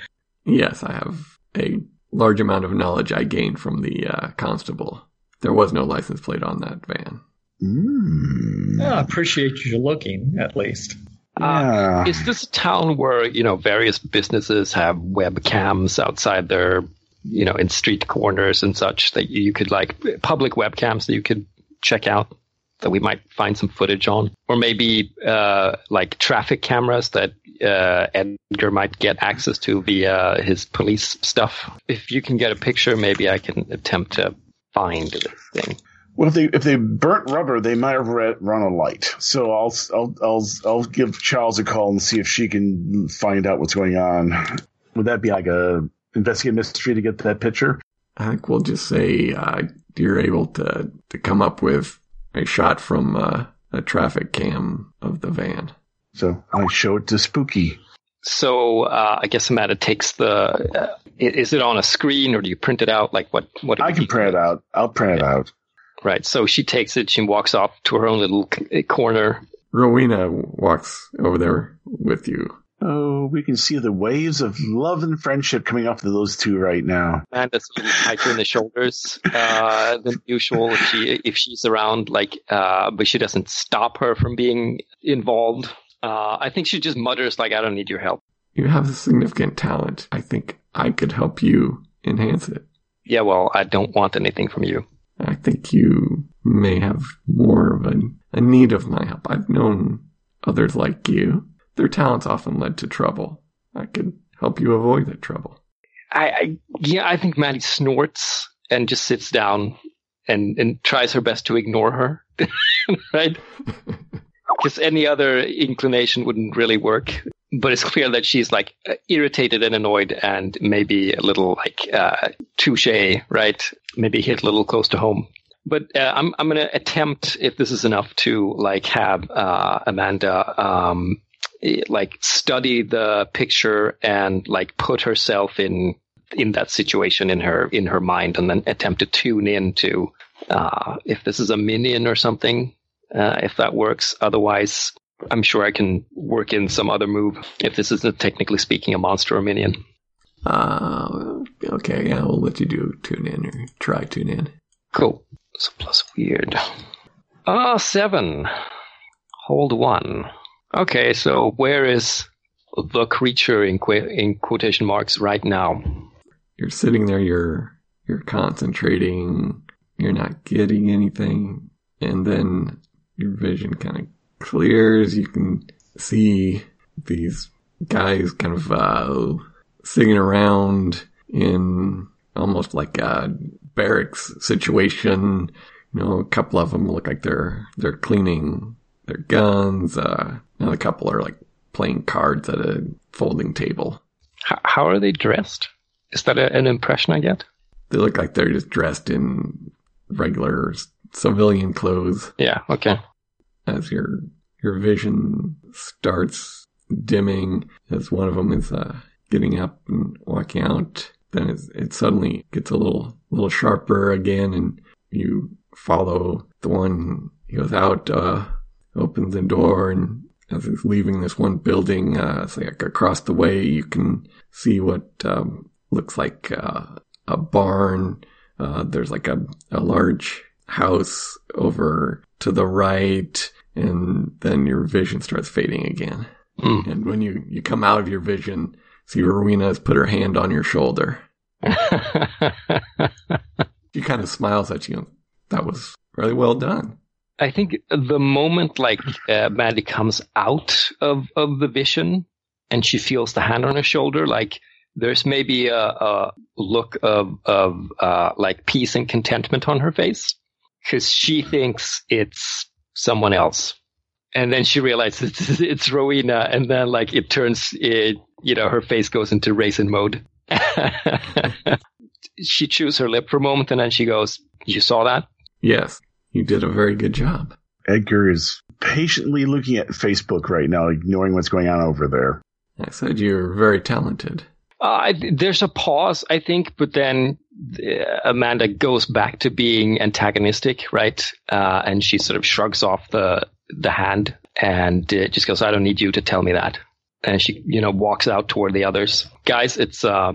Yes, I have a large amount of knowledge I gained from the uh, constable. There was no license plate on that van. Mm. I appreciate you looking, at least. Yeah. Is this a town where you know various businesses have webcams outside their, you know, in street corners and such that you could like public webcams that you could check out that we might find some footage on, or maybe uh, like traffic cameras that uh, Edgar might get access to via his police stuff. If you can get a picture, maybe I can attempt to find this thing. Well, if they if they burnt rubber, they might have re- run a light. So I'll I'll I'll I'll give Charles a call and see if she can find out what's going on. Would that be like a investigate mystery to get that picture? I think we'll just say uh, you're able to to come up with a shot from uh, a traffic cam of the van. So I show it to Spooky. So uh, I guess Amanda takes the. I- is it on a screen or do you print it out? Like what? What? I can print it out. I'll print it out. Right. So she takes it. She walks off to her own little c- corner. Rowena walks over there with you. Oh, we can see the waves of love and friendship coming off of those two right now. Amanda's a little tighter in the shoulders uh, than usual if she if she's around. Like, uh, but she doesn't stop her from being involved. Uh, I think she just mutters like, "I don't need your help." You have a significant talent. I think I could help you enhance it. Yeah. Well, I don't want anything from you. I think you may have more of a, a need of my help. I've known others like you. Their talents often led to trouble. I could help you avoid that trouble. I, I yeah, I think Maddie snorts and just sits down and and tries her best to ignore her, right? Because any other inclination wouldn't really work. But it's clear that she's like irritated and annoyed, and maybe a little like uh, touche, right? Maybe hit a little close to home. But uh, I'm I'm gonna attempt, if this is enough, to like have uh, Amanda um, like study the picture and like put herself in in that situation in her in her mind and then attempt to tune in to uh, if this is a minion or something uh, if that works otherwise I'm sure I can work in some other move if this isn't technically speaking a monster or minion. Uh, okay, yeah, we'll let you do tune in or try tune in. Cool. So plus weird. Ah, seven. Hold one. Okay, so where is the creature in, qu- in quotation marks right now? You're sitting there, you're you're concentrating, you're not getting anything, and then your vision kind of clears. You can see these guys kind of uh, singing around in almost like a barracks situation. You know, a couple of them look like they're they're cleaning their guns. Uh, another couple are like playing cards at a folding table. H- how are they dressed? Is that a, an impression I get? They look like they're just dressed in regular civilian clothes. Yeah. Okay. As your your vision starts dimming, as one of them is uh, getting up and walking out, then it, suddenly gets a little little sharper again, and you follow the one. He goes out, uh, opens the door, and as he's leaving this one building, uh, it's like across the way, you can see what um, looks like uh, a barn. Uh, there's like a, a large house over to the right, and then your vision starts fading again. Mm. And when you, you come out of your vision, see Rowena has put her hand on your shoulder. She kind of smiles at you. That was really well done. I think the moment like uh, Mandy comes out of, of the vision and she feels the hand on her shoulder, like there's maybe a, a look of of uh, like peace and contentment on her face because she thinks it's someone else, and then she realizes it's, it's Rowena, and then like it turns, it, you know, her face goes into racing mode. she chews her lip for a moment, and then she goes, "You saw that." Yes, you did a very good job. Edgar is patiently looking at Facebook right now, ignoring what's going on over there. I said you're very talented. Uh, there's a pause, I think, but then uh, Amanda goes back to being antagonistic, right? Uh, and she sort of shrugs off the the hand and uh, just goes, "I don't need you to tell me that." And she, you know, walks out toward the others. Guys, it's uh,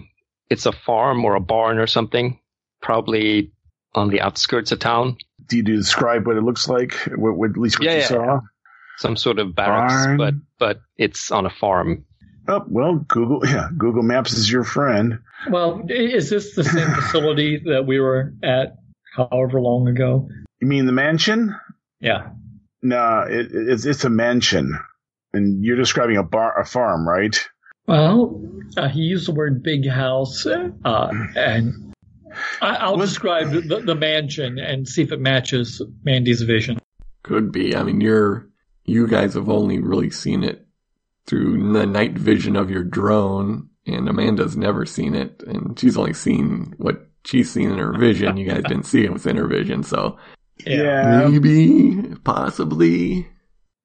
it's a farm or a barn or something, probably on the outskirts of town. Do you describe what it looks like? What, what at least what Yeah, you yeah, saw? Some sort of barracks, Barn. but but it's on a farm. Oh well, Google yeah, Google Maps is your friend. Well, is this the same facility that we were at however long ago? You mean the mansion? Yeah. No, it, it's it's a mansion, and you're describing a bar, a farm, right? Well, uh, he used the word big house, uh, and I, I'll Was- describe the, the mansion and see if it matches Mandy's vision. Could be. I mean, you're you guys have only really seen it through the night vision of your drone, and Amanda's never seen it, and she's only seen what she's seen in her vision. You guys didn't see it within her vision, so yeah, maybe, possibly,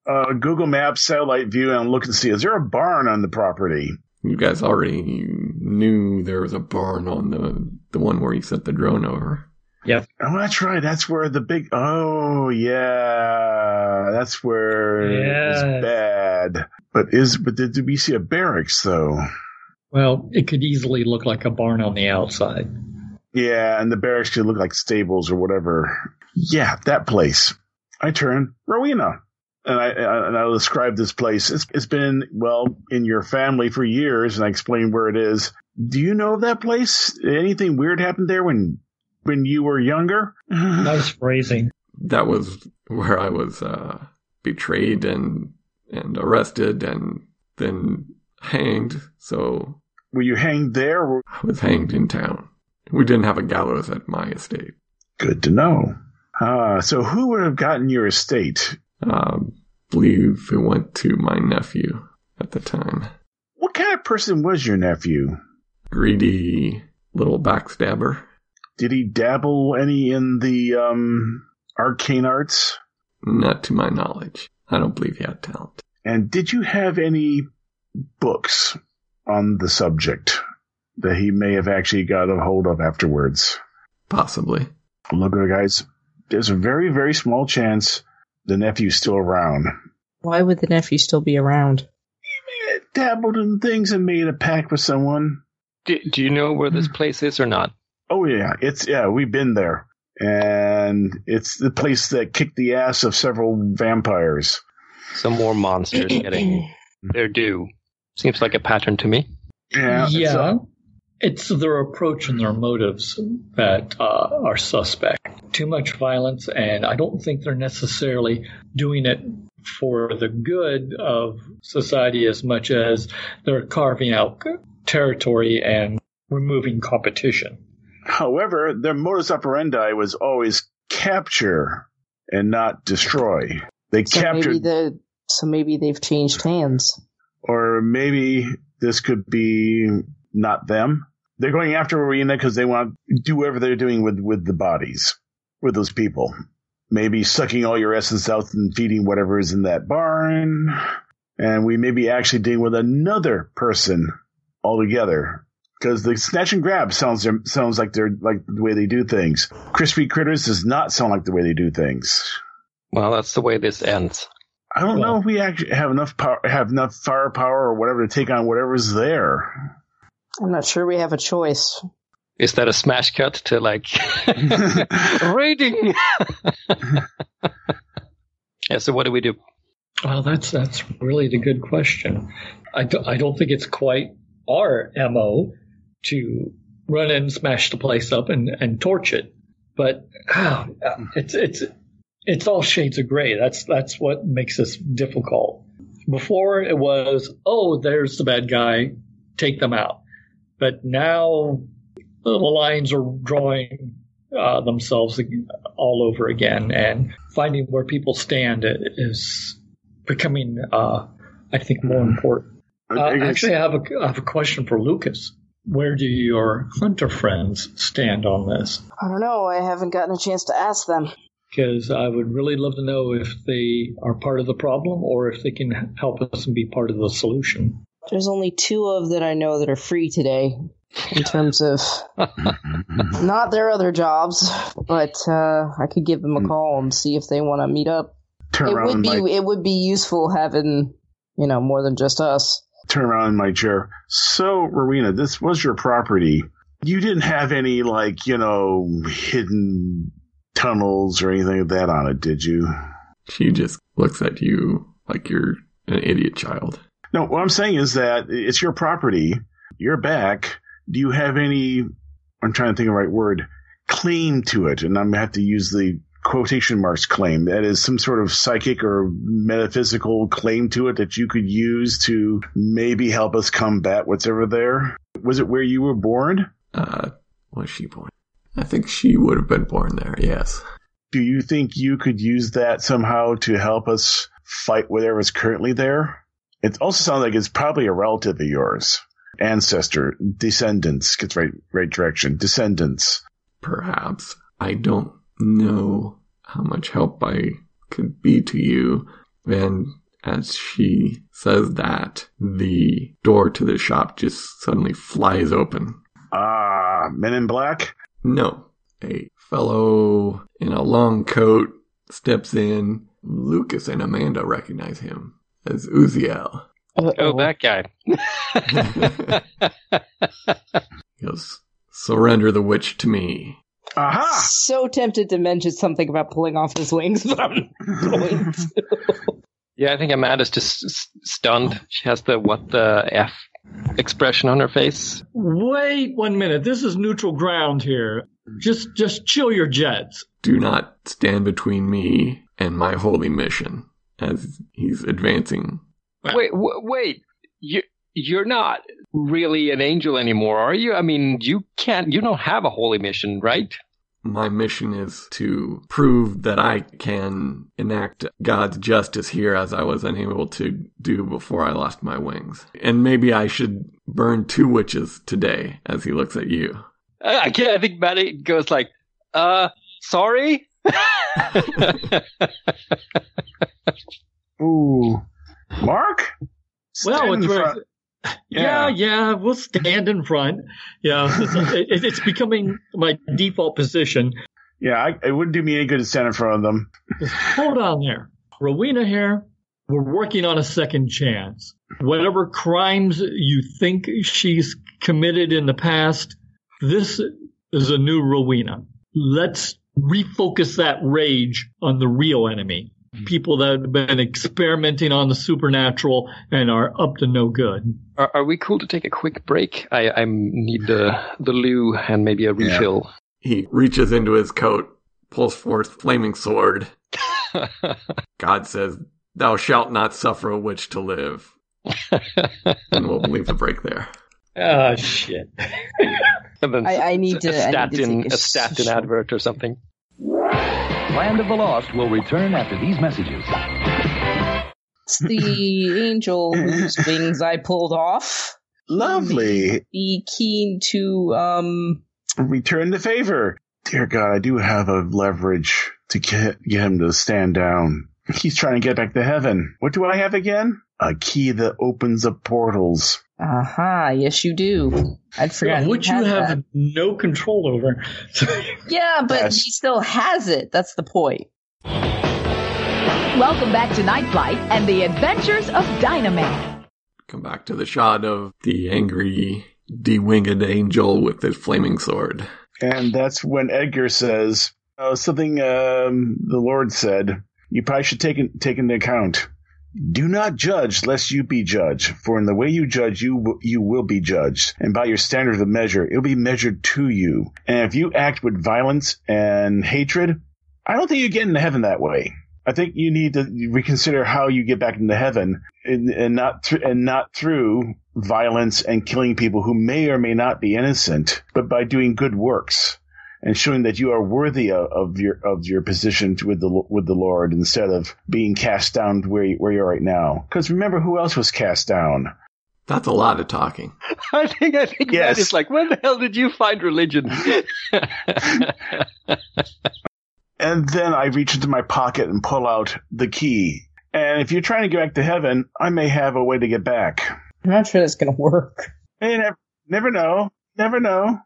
Uh, Google Maps satellite view, and look and see is there a barn on the property? you guys already knew there was a barn on the the one where you sent the drone over. Yeah. Oh, that's right. That's where the big. Oh, yeah. That's where Yes. it's bad. But is but did, did we see a barracks though? Well, it could easily look like a barn on the outside. Yeah, and the barracks could look like stables or whatever. Yeah, that place. I turn Rowena, and I and I'll describe this place. It's it's been well in your family for years, and I explain where it is. Do you know of that place? Anything weird happened there when when you were younger? Nice phrasing. That was where I was uh, betrayed and and arrested and then hanged. So Were you hanged there? Or- I was hanged in town. We didn't have a gallows at my estate. Good to know. Ah, so who would have gotten your estate? Um, believe it went to my nephew at the time. What kind of person was your nephew? Greedy little backstabber. Did he dabble any in the um, arcane arts? Not to my knowledge. I don't believe he had talent. And did you have any books on the subject that he may have actually got a hold of afterwards? Possibly. Look, guys, there's a very, very small chance the nephew's still around. Why would the nephew still be around? He dabbled in things and made a pact with someone. Do, do you know where this hmm. place is or not? Oh yeah, it's yeah, we've been there. And it's the place that kicked the ass of several vampires. Some more monsters getting their due. Seems like a pattern to me. Yeah. it's, uh, It's their approach and their motives that uh, are suspect. Too much violence, and I don't think they're necessarily doing it for the good of society as much as they're carving out territory and removing competition. However, their modus operandi was always capture and not destroy. They So maybe captured the so maybe they've changed hands. or maybe this could be not them. They're going after Rowena because they want to do whatever they're doing with, with the bodies, with those people. Maybe sucking all your essence out and feeding whatever is in that barn. And we may be actually dealing with another person altogether. Because the snatch and grab sounds sounds like they're like the way they do things. Crispy critters does not sound like the way they do things. Well, that's the way this ends. I don't Well- know if we actually have enough power, have enough firepower or whatever to take on whatever's there. I'm not sure we have a choice. Is that a smash cut to like raiding? yeah. So what do we do? Well, that's that's really the good question. I, do, I don't think it's quite our mo to run in, smash the place up, and, and torch it. But ah, it's it's it's all shades of gray. That's that's what makes this difficult. Before it was, oh, there's the bad guy, take them out. But now the lines are drawing uh, themselves all over again, and finding where people stand is becoming, uh, I think, more important. Uh, actually, I have a I have a question for Lucas. Where do your hunter friends stand on this? I don't know. I haven't gotten a chance to ask them. Because I would really love to know if they are part of the problem or if they can help us and be part of the solution. There's only two of that I know that are free today, in terms of not their other jobs, but uh, I could give them a call and see if they want to meet up. turn It would be my it would be useful having you know more than just us. Turn around in my chair. So, Rowena, this was your property. You didn't have any like you know hidden tunnels or anything like that on it, did you? She just looks at you like you're an idiot child. No, what I'm saying is that it's your property. You're back. Do you have any? I'm trying to think of the right word. Claim to it, and I'm gonna have to use the quotation marks claim. That is some sort of psychic or metaphysical claim to it that you could use to maybe help us combat what's ever there. Was it where you were born? Uh, was she born? I think she would have been born there, yes. Do you think you could use that somehow to help us fight whatever's currently there? It also sounds like it's probably a relative of yours. Ancestor, descendants, gets right right direction. Descendants. Perhaps. I don't know how much help I could be to you. And as she says that, the door to the shop just suddenly flies open. Ah, men in black? No. A fellow in a long coat steps in. Lucas and Amanda recognize him as Uziel. Oh, that guy. He goes, Surrender the witch to me. Aha! So tempted to mention something about pulling off his wings, but I'm not going to. yeah, I think Amanda's just s- stunned. She has the what the f expression on her face. Wait one minute. This is neutral ground here. Just just chill your jets. Do not stand between me and my holy mission. As he's advancing. Wait, w- wait. You you're not really an angel anymore, are you? I mean, you can't. You don't have a holy mission, right? My mission is to prove that I can enact God's justice here as I was unable to do before I lost my wings. And maybe I should burn two witches today as he looks at you. I, I can't. I think Maddie goes like, "Uh, sorry." Ooh. Mark? Well, Stand it's in very- front. Yeah, Yeah. yeah, we'll stand in front. Yeah, it's, it's becoming my default position. Yeah, I, it wouldn't do me any good to stand in front of them. Just hold on there. Rowena here, we're working on a second chance. Whatever crimes you think she's committed in the past, this is a new Rowena. Let's refocus that rage on the real enemy. Mm-hmm. People that have been experimenting on the supernatural and are up to no good. Are, are we cool to take a quick break? I, I need the the loo and maybe a refill. He reaches into his coat, pulls forth flaming sword. God says, "Thou shalt not suffer a witch to live." and we'll leave the break there. Oh shit. And then I- I need to- a I need to statin a a statin sh- advert or something. Land of the Lost will return after these messages. It's the angel whose wings I pulled off. Lovely. Be keen to um Return the favor. Dear God, I do have a leverage to get, get him to stand down. He's trying to get back to heaven. What do I have again? A key that opens up portals. Aha, yes you do. I'd forgotten. Which you had have that. no control over. Yeah, but Yes. he still has it. That's the point. Welcome back to Night Flight and the Adventures of Dynaman. Come back to the shot of the angry, de-winged angel with his flaming sword. And that's when Edgar says uh, something um, the Lord said. You probably should take, in, take into account. Do not judge lest you be judged, for in the way you judge, you you will be judged, and by your standard of measure, it will be measured to you. And if you act with violence and hatred, I don't think you get into heaven that way. I think you need to reconsider how you get back into heaven, and, and not thr and not through violence and killing people who may or may not be innocent, but by doing good works and showing that you are worthy of, of your of your position with the with the Lord instead of being cast down where you, where you're right now. Because remember, who else was cast down? That's a lot of talking. I think I think Yes. Matt is like, where the hell did you find religion? And then I reach into my pocket and pull out the key. And if you're trying to get back to heaven, I may have a way to get back. I'm not sure that's gonna work. Hey, never, never know. Never know.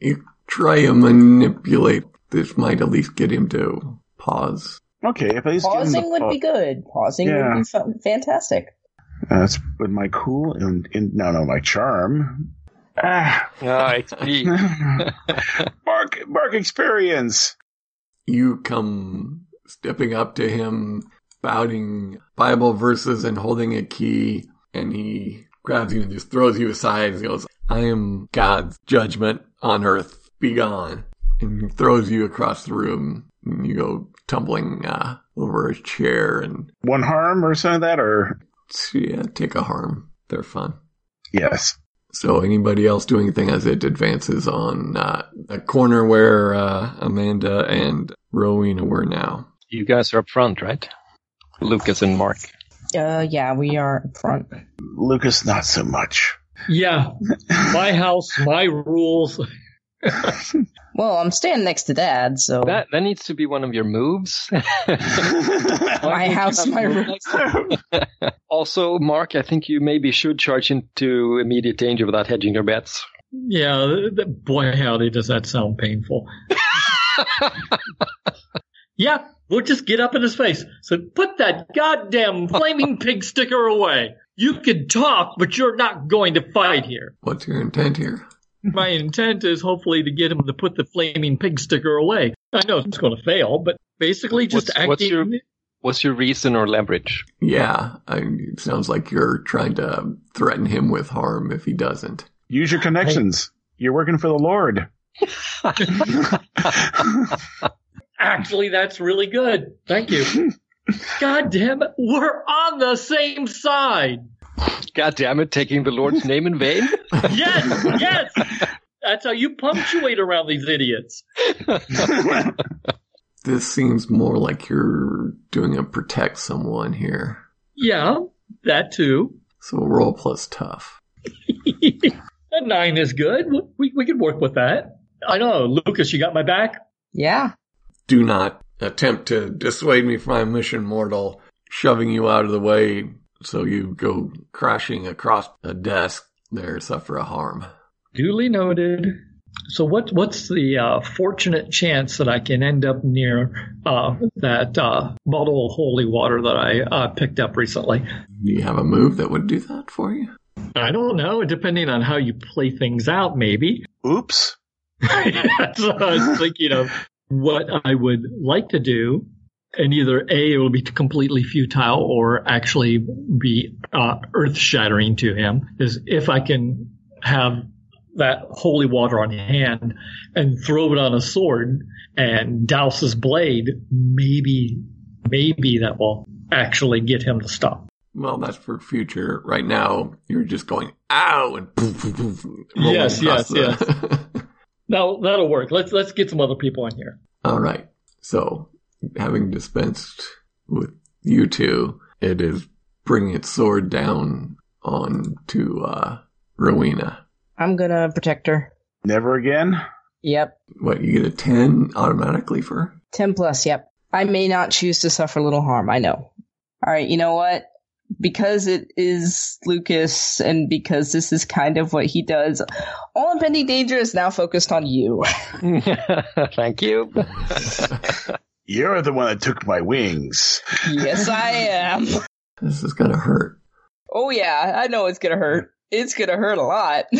You try and manipulate. This might at least get him to pause. Okay, if I just the Pausing would pa- be good. Pausing Yeah. would be fun- fantastic. That's with my cool and, and no, no, my charm. Ah, Ah, XP. Mark, Mark experience. You come stepping up to him, spouting Bible verses and holding a key, and he grabs you and just throws you aside and goes, I am God's judgment on earth. Be gone. And he throws you across the room, and you go tumbling uh, over a chair and One harm or something like that, or yeah, take a harm. They're fun. yes. So anybody else doing anything as it advances on uh, a corner where uh, Amanda and Rowena were now? you guys are up front, right? Lucas and Mark. Uh, yeah, we are up front. Lucas, not so much. yeah, my house, my rules. Well, I'm standing next to Dad, so That that needs to be one of your moves. my house, my room. also, Mark, I think you maybe should charge into immediate danger without hedging your bets. Yeah, th- th- boy, howdy, does that sound painful. yeah, we'll just get up in his face. So put that goddamn flaming pig sticker away. You can talk, but you're not going to fight here. What's your intent here? My intent is hopefully to get him to put the flaming pig sticker away. I know it's going to fail, but basically just What's- acting. what's your- What's your reason or leverage? Yeah, I, it sounds like you're trying to threaten him with harm if he doesn't. Use your connections. You're working for the Lord. Actually, that's really good. Thank you. God damn it, we're on the same side. God damn it, taking the Lord's name in vain? Yes, yes. That's how you punctuate around these idiots. This seems more like you're doing a protect someone here. Yeah, that too. So roll plus tough. A nine is good. We we could work with that. I know, Lucas. You got my back. Yeah. Do not attempt to dissuade me from my mission, mortal. Shoving you out of the way so you go crashing across a desk there, suffer a harm. Duly noted. So what what's the uh, fortunate chance that I can end up near uh, that uh, bottle of holy water that I uh, picked up recently? Do you have a move that would do that for you? I don't know. Depending on how you play things out, maybe. Oops. so I was thinking of what I would like to do, and either a it will be completely futile or actually be uh, earth shattering to him. Is if I can have that holy water on hand and throw it on a sword and douse his blade, maybe maybe that will actually get him to stop. Well, that's for future. Right now, you're just going ow and poof, poof, poof, rolling Yes, across yes, Now that'll work. Let's let's get some other people in here. All right. So, having dispensed with you two, it is bringing its sword down on to uh, Rowena. I'm gonna protect her. Never again? Yep. What you get a ten automatically for? 10 plus, yep. I may not choose to suffer a little harm, I know. Alright, you know what? Because it is Lucas and because this is kind of what he does, all impending danger is now focused on you. Thank you. You're the one that took my wings. yes, I am. This is gonna hurt. Oh, yeah, I know it's gonna hurt. It's gonna hurt a lot.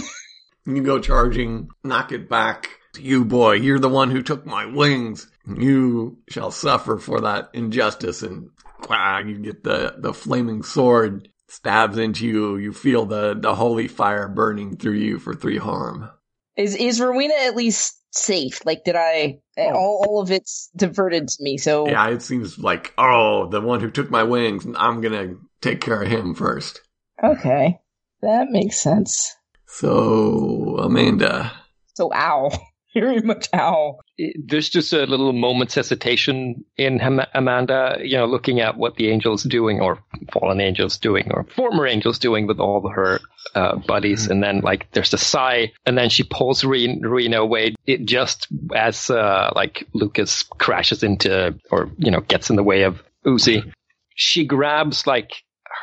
You go charging, knock it back. You boy, you're the one who took my wings. You shall suffer for that injustice. And wow, you get the, the flaming sword stabs into you. You feel the, the holy fire burning through you for three harm. Is is Rowena at least safe? Like, did I? Eh, oh. All, all of it's diverted to me. So Yeah, it seems like, oh, the one who took my wings, I'm gonna take care of him first. okay, that makes sense. So, Amanda, So ow, very much ow. There's just a little moment's hesitation in Ham- Amanda, you know, looking at what the angel's doing, or fallen angel's doing, or former angel's doing with all her uh, buddies, and then like there's a sigh, and then she pulls Re- Rena away. It just as uh, like Lucas crashes into, or you know, gets in the way of Uzi. She grabs like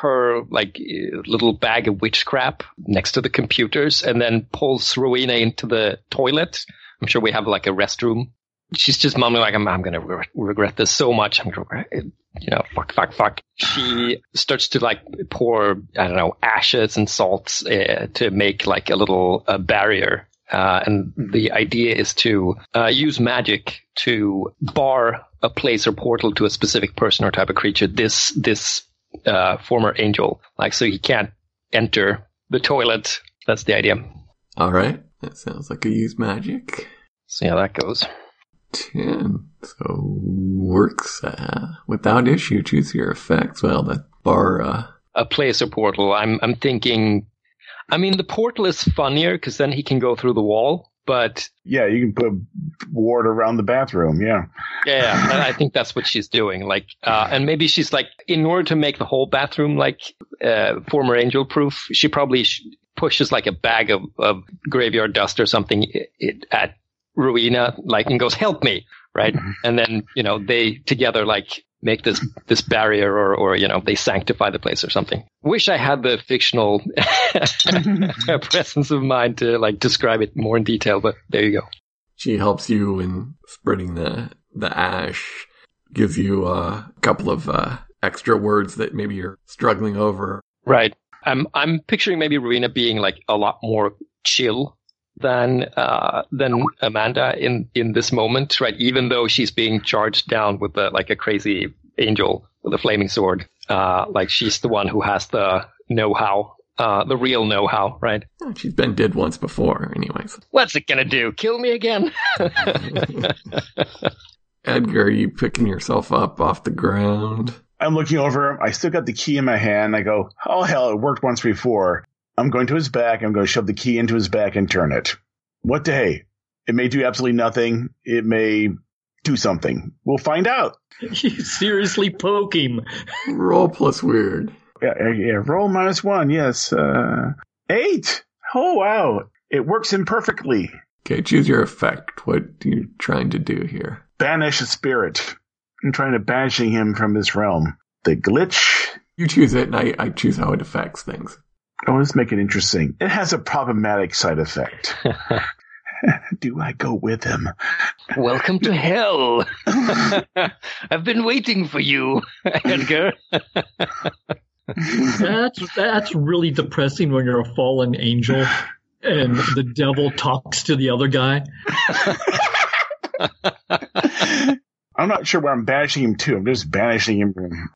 her like uh, little bag of witch crap next to the computers, and then pulls Rowena into the toilet. I'm sure we have like a restroom. She's just mumbling like, I'm, I'm going to re- regret this so much. I'm to regret it. You know, fuck, fuck, fuck. She starts to like pour, I don't know, ashes and salts uh, to make like a little uh, barrier. Uh, and the idea is to uh, use magic to bar a place or portal to a specific person or type of creature. This, this, uh, former angel, like, so he can't enter the toilet. That's the idea. all right. That sounds like a use magic. See how that goes. 10. So works uh, without issue. Choose your effects. Well, that bar. Uh, a place or portal. I'm I'm thinking. I mean, the portal is funnier because then he can go through the wall. But Yeah, you can put ward around the bathroom. Yeah. yeah, and I think that's what she's doing. Like, uh, and maybe she's like, in order to make the whole bathroom like uh, former angel proof, she probably sh- pushes like a bag of, of graveyard dust or something i- i- at Rowena, like, and goes, "Help me!" Right, and then you know they together like make this this barrier or or you know they sanctify the place or something. Wish I had the fictional presence of mind to like describe it more in detail, but there you go. she helps you in spreading the the ash. Gives you a couple of uh, extra words that maybe you're struggling over. Right. I'm I'm picturing maybe Rowena being like a lot more chill than uh than Amanda in in this moment, right? Even though she's being charged down with like a crazy angel with a flaming sword, uh, like she's the one who has the know-how, uh, the real know-how, right? Oh, She's been dead once before, anyways. What's it gonna do? Kill me again? Edgar, are you picking yourself up off the ground? I'm looking over. I still got the key in my hand. I go, oh hell, it worked once before. I'm going to his back. I'm going to shove the key into his back and turn it. What the hey? It may do absolutely nothing. It may do something. We'll find out. You seriously poke him. Roll plus weird. Yeah, yeah, yeah. Roll minus one. Yes. Uh, eight. Oh wow. It works imperfectly. Okay, choose your effect. What are you trying to do here? Banish a spirit. I'm trying to banishing him from this realm. The glitch. You choose it, and I, I choose how it affects things. Oh, let's make it interesting. It has a problematic side effect. Do I go with him? Welcome to hell. I've been waiting for you, Edgar. That's that's really depressing when you're a fallen angel and the devil talks to the other guy. I'm not sure where I'm banishing him to. I'm just banishing him from.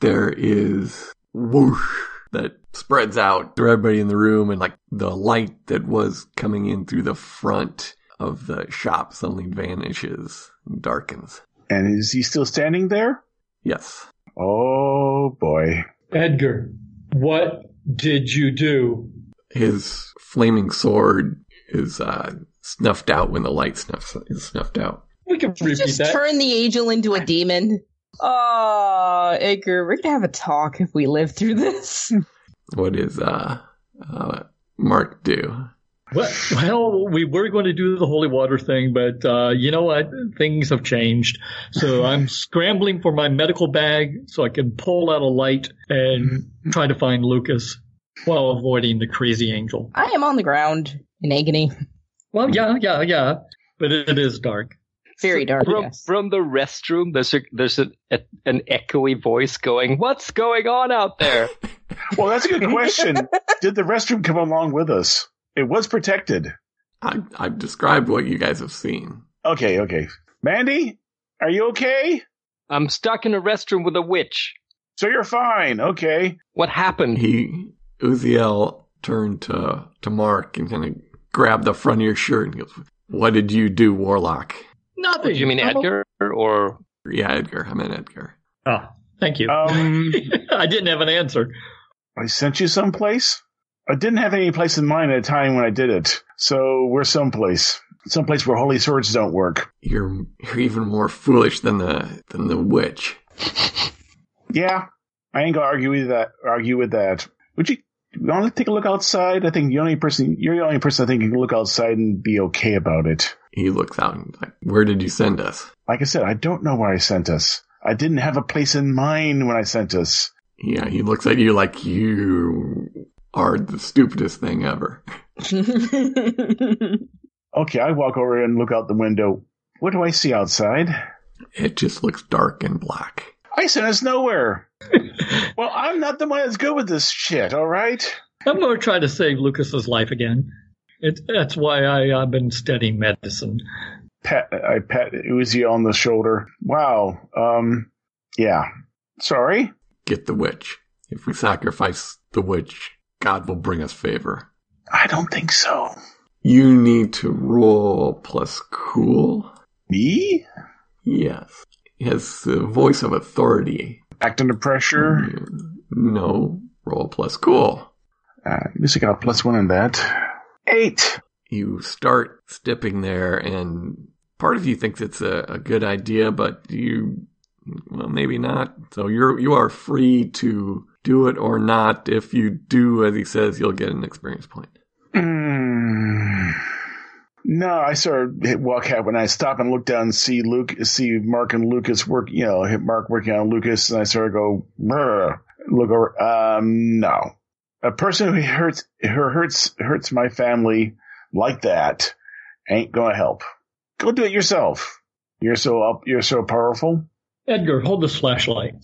there is whoosh that spreads out through everybody in the room and like the light that was coming in through the front of the shop suddenly vanishes and darkens. And is he still standing there? Yes. Oh boy. Edgar, what did you do? His flaming sword is uh, snuffed out when the light snuffs is snuffed out. We can repeat Just that. turn the angel into a demon. Oh, Edgar, we're gonna have a talk if we live through this. What is uh, uh Mark do? Well, well, we were going to do the holy water thing, but uh, you know what? Things have changed. So I'm scrambling for my medical bag so I can pull out a light and try to find Lucas while avoiding the crazy angel. I am on the ground in agony. Well, yeah, yeah, yeah, but it is dark. Very dark. From, yes. from the restroom, there's a, there's a, a, an echoey voice going, "What's going on out there?" Well, that's a good question. Did the restroom come along with us? It was protected. I I've described what you guys have seen. Okay, okay. Mandy, are you okay? I'm stuck in a restroom with a witch. So you're fine. Okay. What happened? He Uziel turned to to Mark and kind of grabbed the front of your shirt and goes, "What did you do, Warlock?" Nothing. you mean Edgar or Yeah, Edgar. I meant Edgar. Ah, thank you. Um, I didn't have an answer. I sent you someplace. I didn't have any place in mind at the time when I did it. So we're someplace. Someplace where holy swords don't work. You're you're even more foolish than the than the witch. Yeah, I ain't gonna argue with that. Argue with that. Would you want to take a look outside? I think the only person you're the only person I think can look outside and be okay about it. He looks out and like, "Where did you send us?" Like I said, I don't know where I sent us. I didn't have a place in mind when I sent us. Yeah, he looks at you like you are the stupidest thing ever. Okay, I walk over and look out the window. What do I see outside? It just looks dark and black. I sent us nowhere. well, I'm not the one that's good with this shit, all right? I'm going to try to save Lucas's life again. It, that's why I, I've been studying medicine. Pat, I pat Uzi on the shoulder. Wow. Um, yeah. Sorry. Get the witch. If we sacrifice the witch, God will bring us favor. I don't think so. You need to roll plus cool. Me? Yes. Has the voice of authority. Act under pressure. No, roll plus cool. Uh, at least I got a plus one in that. Eight. You start stepping there, and part of you thinks it's a, a good idea, but you, well, maybe not. So you're you are free to do it or not. If you do as he says, you'll get an experience point. No, I sort of hit walk out when I stop and look down and see Luke, see Mark and Lucas work. You know, hit Mark working on Lucas, and I sort of go, "Brr." look over. Um, no, a person who hurts, who hurts, hurts my family like that ain't gonna help. Go do it yourself. You're so up. You're so powerful. Edgar, hold this flashlight.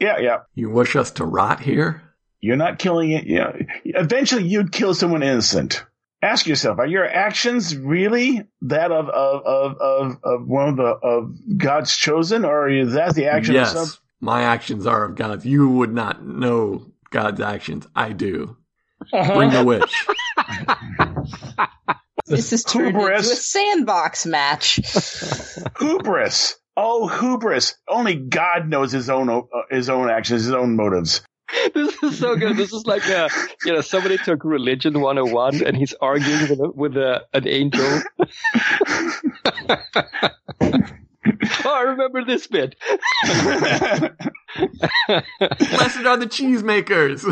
Yeah, yeah. You wish us to rot here? You're not killing it. Yeah. Eventually, you'd kill someone innocent. Ask yourself: Are your actions really that of of of of, of one of the of God's chosen, or is that the action yes, of some? my actions are of God's. You would not know God's actions. I do. Bring the witch. this is turned into a sandbox match. hubris? Oh, hubris! Only God knows his own uh, his own actions, his own motives. this is so good. This is like a, you know, somebody took religion 101 and he's arguing with a, with a, an angel. oh, I remember this bit. Blessed are the cheesemakers.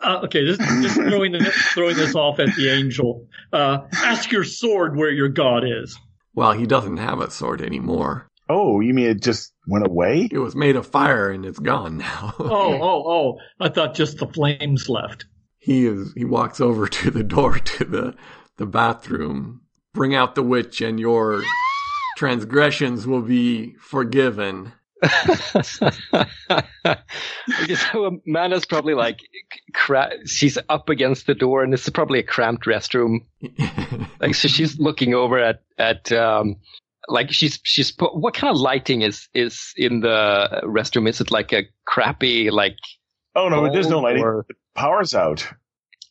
Uh, okay, this just throwing this, throwing this off at the angel. Uh, ask your sword where your god is. well, he doesn't have a sword anymore. oh, you mean it just went away? It was made of fire and it's gone now. Oh, oh, oh! I thought just the flames left. he is he walks over to the door to the the bathroom. Bring out the witch, and your transgressions will be forgiven. Because so Amanda's probably like, cra- she's up against the door, and this is probably a cramped restroom. Like, so she's looking over at at um, like she's she's put. What kind of lighting is is in the restroom? Is it like a crappy like? Oh no, there's no bulb lighting. or- The power's out.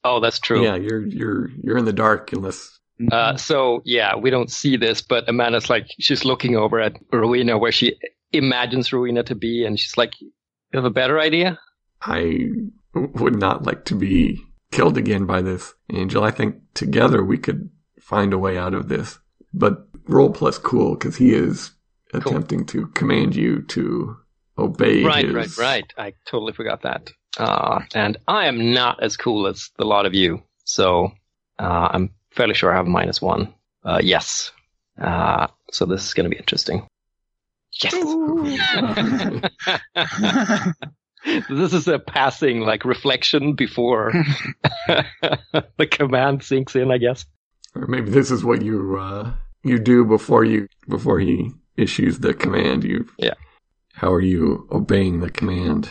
Oh, that's true. yeah, you're you're you're in the dark unless Uh, so yeah, we don't see this, but Amanda's like she's looking over at Rowena where she imagines Rowena to be, and she's like, "You have a better idea?" I would not like to be killed again by this, Angel. I think together we could find a way out of this. But roll plus cool because he is Cool. attempting to command you to obey. Right, his- right, right. I totally forgot that. Uh, and I am not as cool as the lot of you, so uh, I'm fairly sure I have a minus one. Uh, yes. Uh, so this is going to be interesting. Yes. this is a passing like reflection before the command sinks in, I guess. Or maybe this is what you uh, you do before you before he issues the command. You Yeah. How are you obeying the command?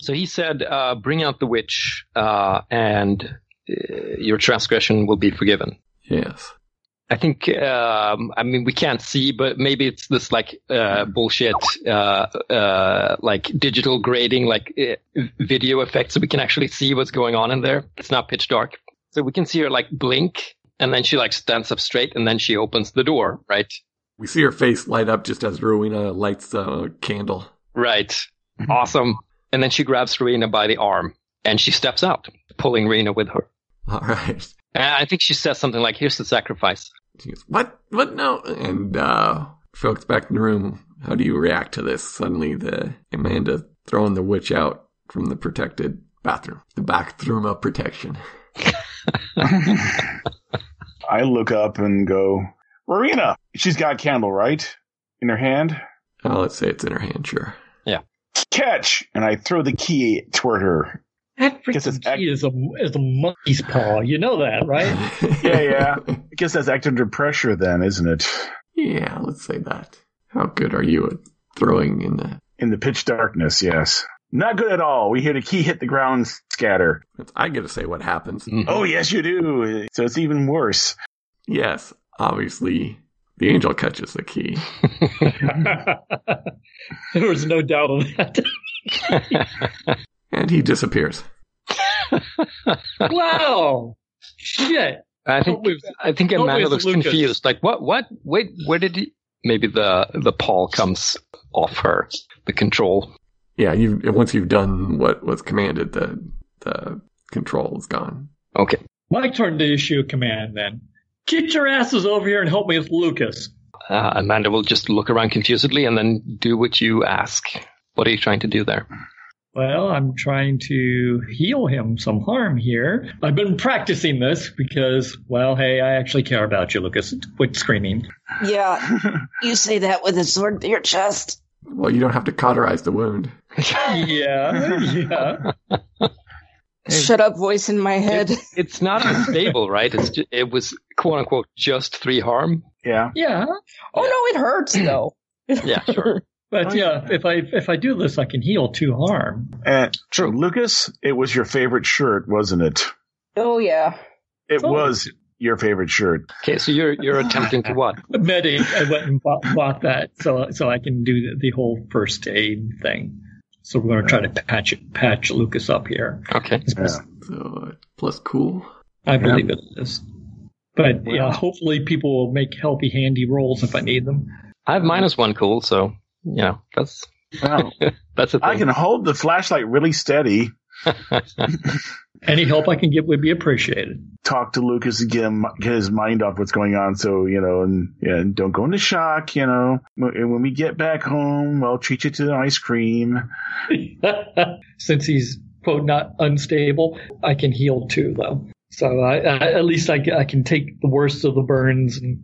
So he said, uh, "Bring out the witch, uh, and uh, your transgression will be forgiven." Yes. I think, um, I mean, we can't see, but maybe it's this like uh, bullshit, uh, uh, like digital grading, like uh, video effects, so we can actually see what's going on in there. It's not pitch dark, so we can see her like blink, and then she like stands up straight, and then she opens the door, right? We see her face light up just as Rowena lights the candle. Right. Awesome. And then she grabs Rowena by the arm, and she steps out, pulling Rowena with her. All right. And I think she says something like, "Here's the sacrifice." She goes, "What? What? No!" And uh, folks back in the room. How do you react to this? Suddenly, the Amanda throwing the witch out from the protected bathroom, the bathroom of protection. I look up and go, Marina, she's got a candle, right? In her hand? Oh, let's say it's in her hand. Sure. Yeah. Catch! And I throw the key toward her. That Guess it's freaking key is a is a monkey's paw. You know that, right? Yeah, yeah. I guess that's acting under pressure then, isn't it? yeah. Let's say that. How good are you at throwing in the? In the pitch darkness, yes. Not good at all. We hear the key hit the ground scatter. I get to say what happens. Mm-hmm. Oh, yes, you do. So it's even worse. Yes, obviously, the angel catches the key. there was no doubt on that. and he disappears. wow. Shit. I think I think Amanda looks Lucas. confused. Like, what? What? Wait, where did he? Maybe the the paw comes off her. The control. Yeah, you once you've done what was commanded, the the control is gone. Okay. My turn to issue a command then. Get your asses over here and help me with Lucas. Uh, Amanda will just look around confusedly and then do what you ask. What are you trying to do there? Well, I'm trying to heal him some harm here. I've been practicing this because, well, hey, I actually care about you, Lucas. Quit screaming. Yeah, you say that with a sword to your chest. Well, you don't have to cauterize the wound. Yeah, yeah. Shut up, voice in my head. It's not unstable, right? It's ju- it was quote unquote just three harm. Yeah. Yeah. Oh no, it hurts though. Yeah, sure. But yeah, if I if I do this, I can heal two harm. And True. Lucas, it was your favorite shirt, wasn't it? oh yeah. It Oh. was your favorite shirt. Okay, so you're you're attempting to what? Medic, I went and bought, bought that so so I can do the, the whole first aid thing. So we're going to try to patch it, patch Lucas up here. Okay. Yeah. So uh, plus cool. I believe it is. But yeah, hopefully people will make healthy, handy rolls if I need them. I have minus one cool, so you know that's Well, that's a thing. I can hold the flashlight really steady. Any help I can get would be appreciated. Talk to Lucas and get, him, get his mind off what's going on. So, you know, and, and don't go into shock, you know. And when we get back home, I'll treat you to ice cream. Since he's quote not unstable, I can heal too though. So I, I, at least I, I can take the worst of the burns and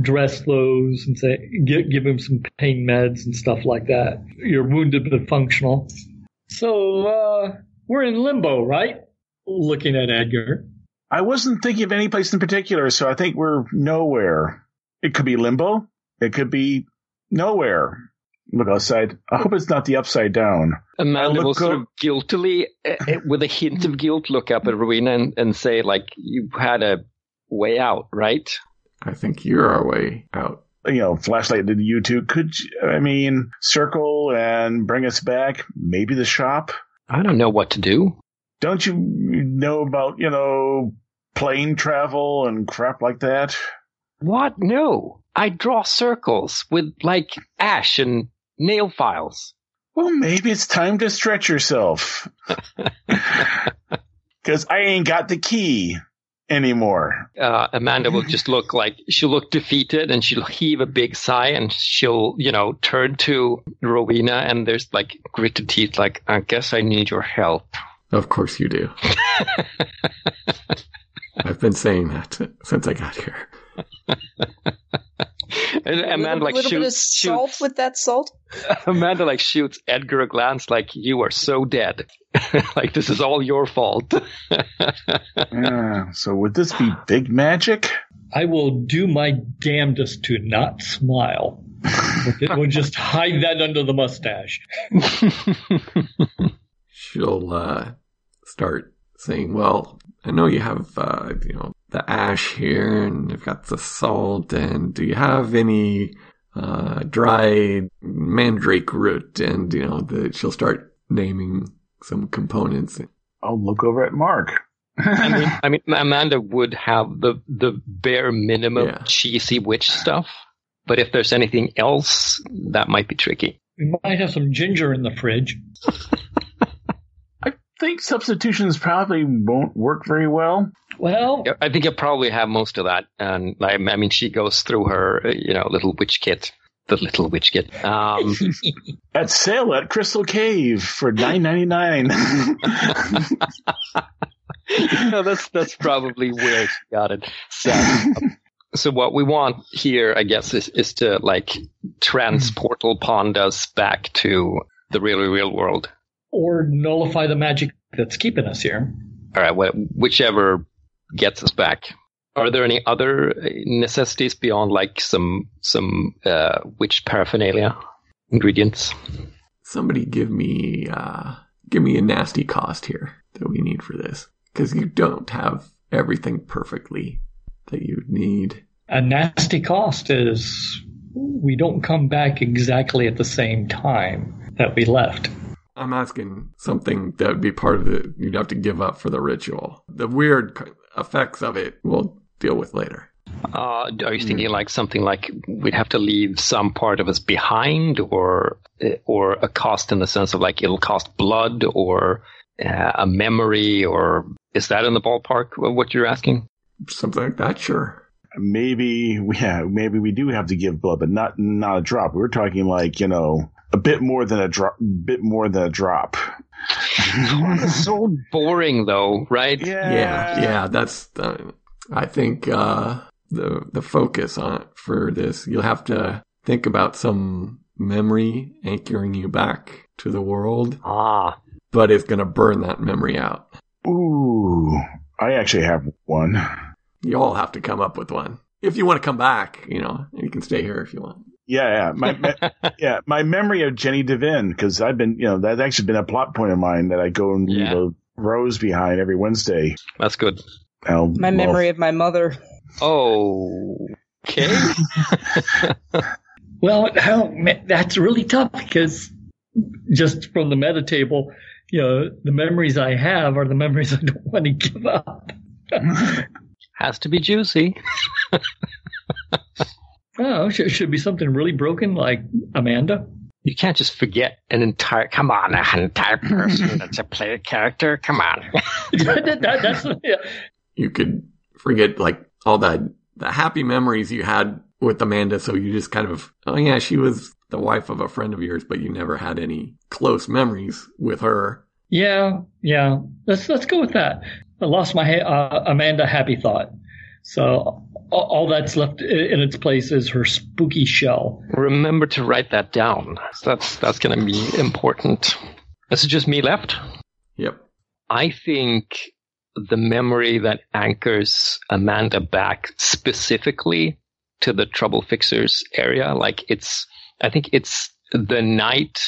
dress those and say give, give him some pain meds and stuff like that. You're wounded but functional. So uh, we're in limbo, right? Looking at Edgar. I wasn't thinking of any place in particular, so I think we're nowhere. It could be limbo. It could be nowhere. Look outside. I hope it's not the upside down. Amanda look will sort of guiltily, uh, uh, with a hint of guilt, look up at Rowena and, and say, like, you had a way out, right? I think you're our way out. You know, flashlight did you two. Could you, I mean, circle and bring us back? Maybe the shop. I don't know what to do. Don't you know about you know plane travel and crap like that? What? No. I draw circles with, like, ash and nail files. Well, maybe it's time to stretch yourself. Because I ain't got the key anymore. uh, Amanda will just look like she'll look defeated and she'll heave a big sigh and she'll, you know, turn to Rowena and there's like gritted teeth, like, I guess I need your help. Of course you do. I've been saying that since I got here. And A Amanda little, like little bit of shoots, salt shoots with that salt. Amanda like shoots Edgar a glance like you are so dead. like this is all your fault. Yeah, so would this be big magic? I will do my damnedest to not smile. It will just hide that under the mustache. She'll uh, start saying, "Well, I know you have, uh, you know, the ash here, and you've got the salt, and do you have any uh, dried mandrake root?" And you know, the, she'll start naming some components. I'll look over at Mark. I mean, I mean, Amanda would have the the bare minimum Yeah. cheesy witch stuff, but if there's anything else, that might be tricky. We might have some ginger in the fridge. I think substitutions probably won't work very well. Well, I think you'll probably have most of that. And like, I mean, she goes through her, you know, little witch kit, the little witch kit. Um, At sale at Crystal Cave for nine ninety nine. no, that's that's probably where she got it. So, so what we want here, I guess, is is to like transportal pond us back to the really real world. Or nullify the magic that's keeping us here. All right, wh- whichever gets us back. Are there any other uh, necessities beyond like some some uh, witch paraphernalia ingredients? Somebody give me, uh, give me a nasty cost here that we need for this, because you don't have everything perfectly that you need. A nasty cost is we don't come back exactly at the same time that we left. I'm asking something that would be part of it. You'd have to give up for the ritual. The weird effects of it we'll deal with later. Uh, are you thinking like something like we'd have to leave some part of us behind, or uh, or a cost in the sense of like it'll cost blood, or uh, a memory, or is that in the ballpark of what you're asking? Something like that, sure. maybe yeah, maybe we do have to give blood, but not not a drop. We're talking like you know a bit more than a drop, bit more than a drop. so boring, though, right? Yeah, yeah, that's. The, I think uh, the the focus on it for this. You'll have to think about some memory anchoring you back to the world, Ah, but it's going to burn that memory out. Ooh, I actually have one. You all have to come up with one. If you want to come back, you know, you can stay here if you want. Yeah, yeah, my, my yeah, my memory of Jenny Devine because I've been, you know, that's actually been a plot point of mine that I go and leave Yeah. a rose behind every Wednesday. that's good. Now, My well, memory of my mother. Oh, okay. Well, hell, that's really tough because just from the meta table, you know, the memories I have are the memories I don't want to give up. Has to be juicy. Oh, should, should be something really broken like Amanda. You can't just forget an entire. Come on, an entire person that's a player character. Come on. That- that- that's yeah. You could forget like all the the happy memories you had with Amanda, so you just kind of, oh yeah, she was the wife of a friend of yours, but you never had any close memories with her. Yeah, yeah. Let's let's go with that. I lost my ha- uh, Amanda happy thought. So all, all that's left in its place is her spooky shell. Remember to write that down. That's that's going to be important. Is it just me left? Yep. I think the memory that anchors Amanda back specifically to the trouble fixers area. Like it's, I think it's the night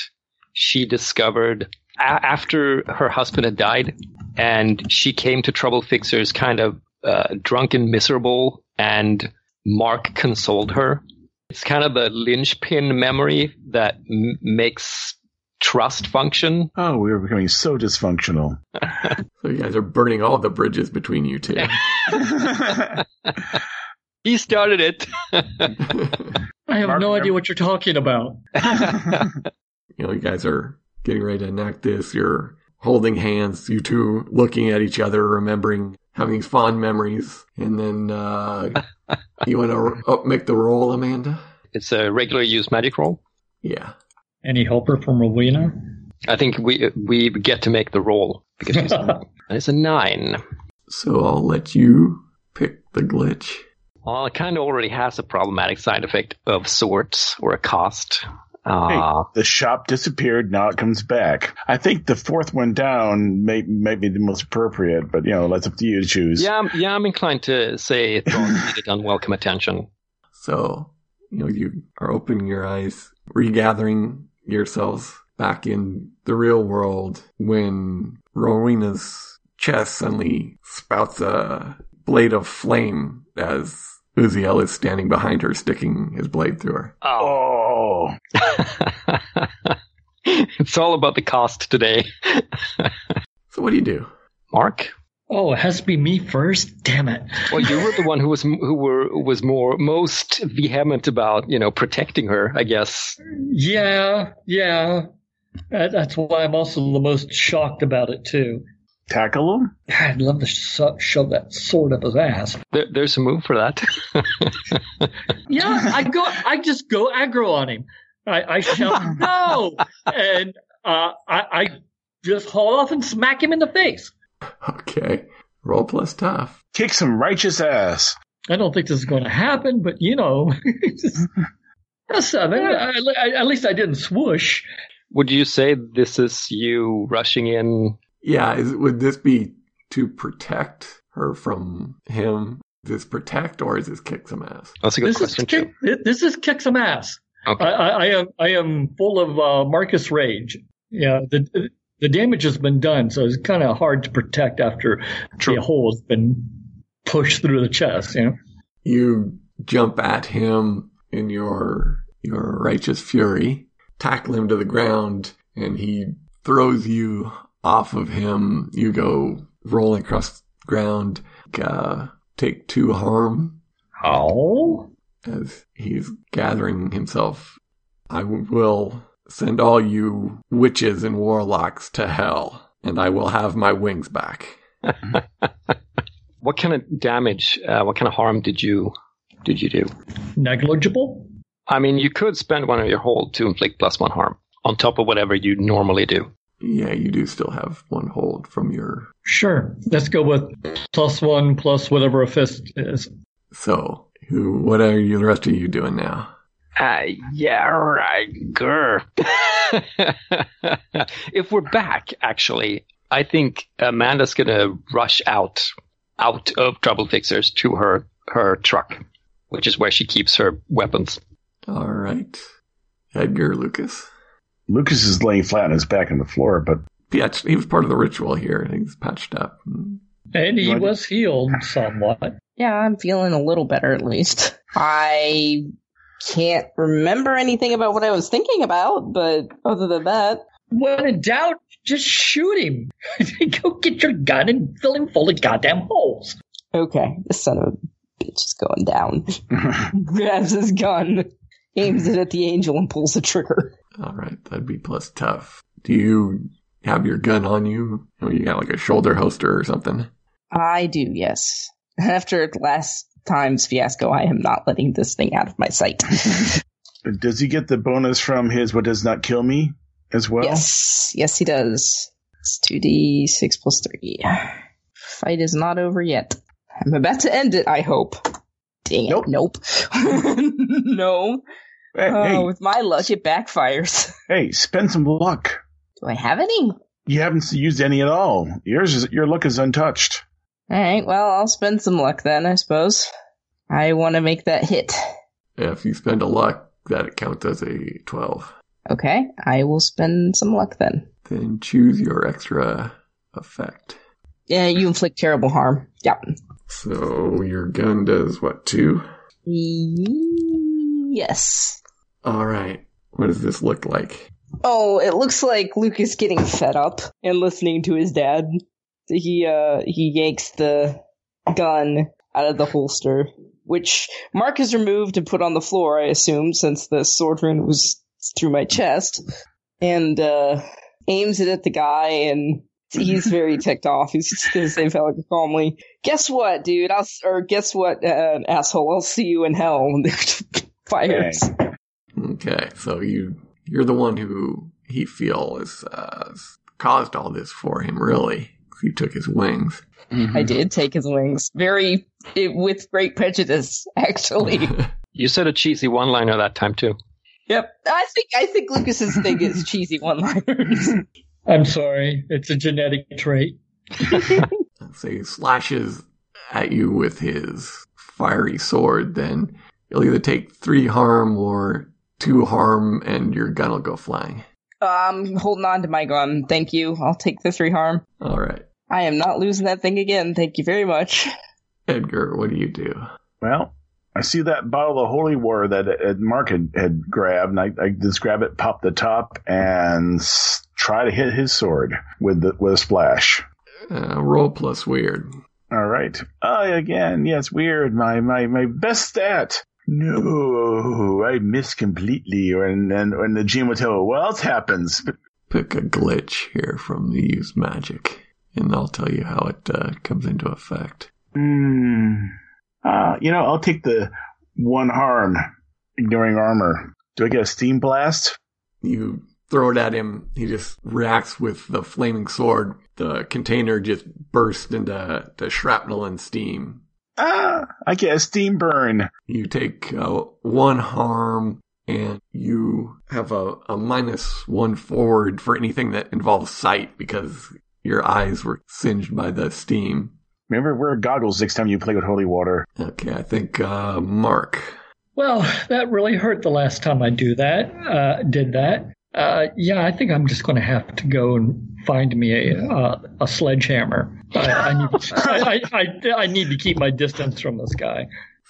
she discovered a- after her husband had died and she came to trouble fixers kind of uh, drunk and miserable and Mark consoled her. It's kind of the linchpin memory that m- makes trust function. Oh, we were becoming so dysfunctional. So you guys are burning all the bridges between you two. He started it. I have Mark, no idea what you're talking about. you know, you guys are getting ready to enact this. You're holding hands, you two looking at each other, remembering having these fond memories. And then, uh, you want to up make the roll, Amanda? it's a regular use magic roll. Yeah. Any helper from Rowena? I think we we get to make the roll because she's it's a nine. So I'll let you pick the glitch. Well, it kind of already has a problematic side effect of sorts or a cost. Hey, Uh, the shop disappeared. Now it comes back. I think the fourth one down may, may be the most appropriate, but you know, that's up to you to choose. yeah, I'm- yeah, I'm inclined to say it needed unwelcome attention. So, you know, you are opening your eyes, regathering yourselves back in the real world when Rowena's chest suddenly spouts a blade of flame as Uziel is standing behind her, sticking his blade through her. Oh. It's all about the cost today. So what do you do? Mark? Oh, it has to be me first? Damn it. Well, you were the one who was who were was more most vehement about you know protecting her. I guess. Yeah, yeah. That- That's why I'm also the most shocked about it, too. Tackle him? I'd love to sho- shove that sword up his ass. There, there's a move for that. Yeah, I go. I just go aggro on him. I, I shout no, and uh, I, I just haul off and smack him in the face. Okay. Roll plus tough. Kick some righteous ass. I don't think this is going to happen, but you know, just, a seven. I, I, at least I didn't swoosh. Would you say this is you rushing in? Yeah, is, would this be to protect her from him? Is this protect or is this kick some ass? That's a good This is question kick, too. this is kick some ass. Okay. I, I, I am I am full of uh, Marcus rage. Yeah, the the damage has been done, so it's kind of hard to protect after True. the hole has been pushed through the chest. You know. You jump at him in your your righteous fury, tackle him to the ground, and he throws you off of him. You go rolling across the ground, uh, take two harm Oh. as he's gathering himself. I will send all you witches and warlocks to hell, and I will have my wings back. What kind of damage? Uh, what kind of harm did you did you do? Negligible? I mean, you could spend one of your hold to inflict plus one harm on top of whatever you normally do. Yeah, you do still have one hold from your. Sure. Let's go with plus one plus whatever a fist is. So, who? What are you? The rest of you doing now? Uh, yeah, right. Grr. if we're back, actually, I think Amanda's gonna rush out, out of Trouble Fixers to her her truck, which is where she keeps her weapons. All right, Edgar Lucas. Lucas is laying flat on his back on the floor, but yeah, actually, he was part of the ritual here. He's patched up. And he Right. was healed somewhat. Yeah, I'm feeling a little better at least. I can't remember anything about what I was thinking about, but other than that, When in doubt, just shoot him. go get your gun and fill him full of goddamn holes. okay, this son of a bitch is going down. Grabs his gun, aims it at the angel, and pulls the trigger. All right, that'd be plus tough. Do you have your gun on you? Or you got like a shoulder holster or something? I do, yes. After last time's fiasco, I am not letting this thing out of my sight. does he get the bonus from his "What does not kill me" as well? yes, yes, he does. It's 2d6 plus 3. Fight is not over yet. I'm about to end it, I hope. Dang it, nope. no. Hey, Oh, hey, with my luck, it backfires. hey, spend some luck. Do I have any? You haven't used any at all. Yours is your luck is untouched. All right, well, I'll spend some luck then, I suppose. I want to make that hit. If you spend a luck, that counts as a 12. Okay, I will spend some luck then. Then choose your extra effect. Yeah, you inflict terrible harm. Yeah. So your gun does what, two? Yes. All right. What does this look like? Oh, it looks like Luke is getting fed up and listening to his dad. So he uh he yanks the gun out of the holster, which Mark has removed and put on the floor, I assume, since the sword wound was through my chest, and uh aims it at the guy and he's very ticked off. He's just gonna say very calmly, "Guess what, dude? I'll or guess what, uh, asshole? I'll see you in hell." Fires. Okay, so you you're the one who he feels uh, caused all this for him. Really, you took his wings. I did take his wings, very it, with great prejudice, actually. You said a cheesy one-liner that time too. yep. I think I think Lucas's thing is cheesy one-liners. I'm sorry, it's a genetic trait. so he slashes at you with his fiery sword. Then you'll either take three harm or two harm, and your gun will go flying. um, holding on to my gun. Thank you. I'll take the three harm. All right, I am not losing that thing again. Thank you very much. Edgar, what do you do? Well, I see that bottle of holy water that uh, Mark had, had grabbed, and I, I just grab it, pop the top, and try to hit his sword with the, with a splash. Uh, roll plus weird. All right. Oh, again, yes, weird. My my my best stat. No, I miss completely. And then when the GM will tell what else happens. Pick a glitch here from the used magic, and I'll tell you how it uh, comes into effect. hmm, uh, you know, I'll take the one harm, ignoring armor. Do I get a steam blast? You throw it at him. He just reacts with the flaming sword. The container just bursts into to shrapnel and steam. Ah, I get a steam burn. You take uh, one harm and you have a, a minus one forward for anything that involves sight because your eyes were singed by the steam. Remember, wear goggles next time you play with holy water. Okay, I think uh, Mark. Well, that really hurt the last time I do that. Uh, did that? Uh, yeah, I think I'm just going to have to go and find me a uh, a sledgehammer. I, I, need, I, I, I need to keep my distance from this guy,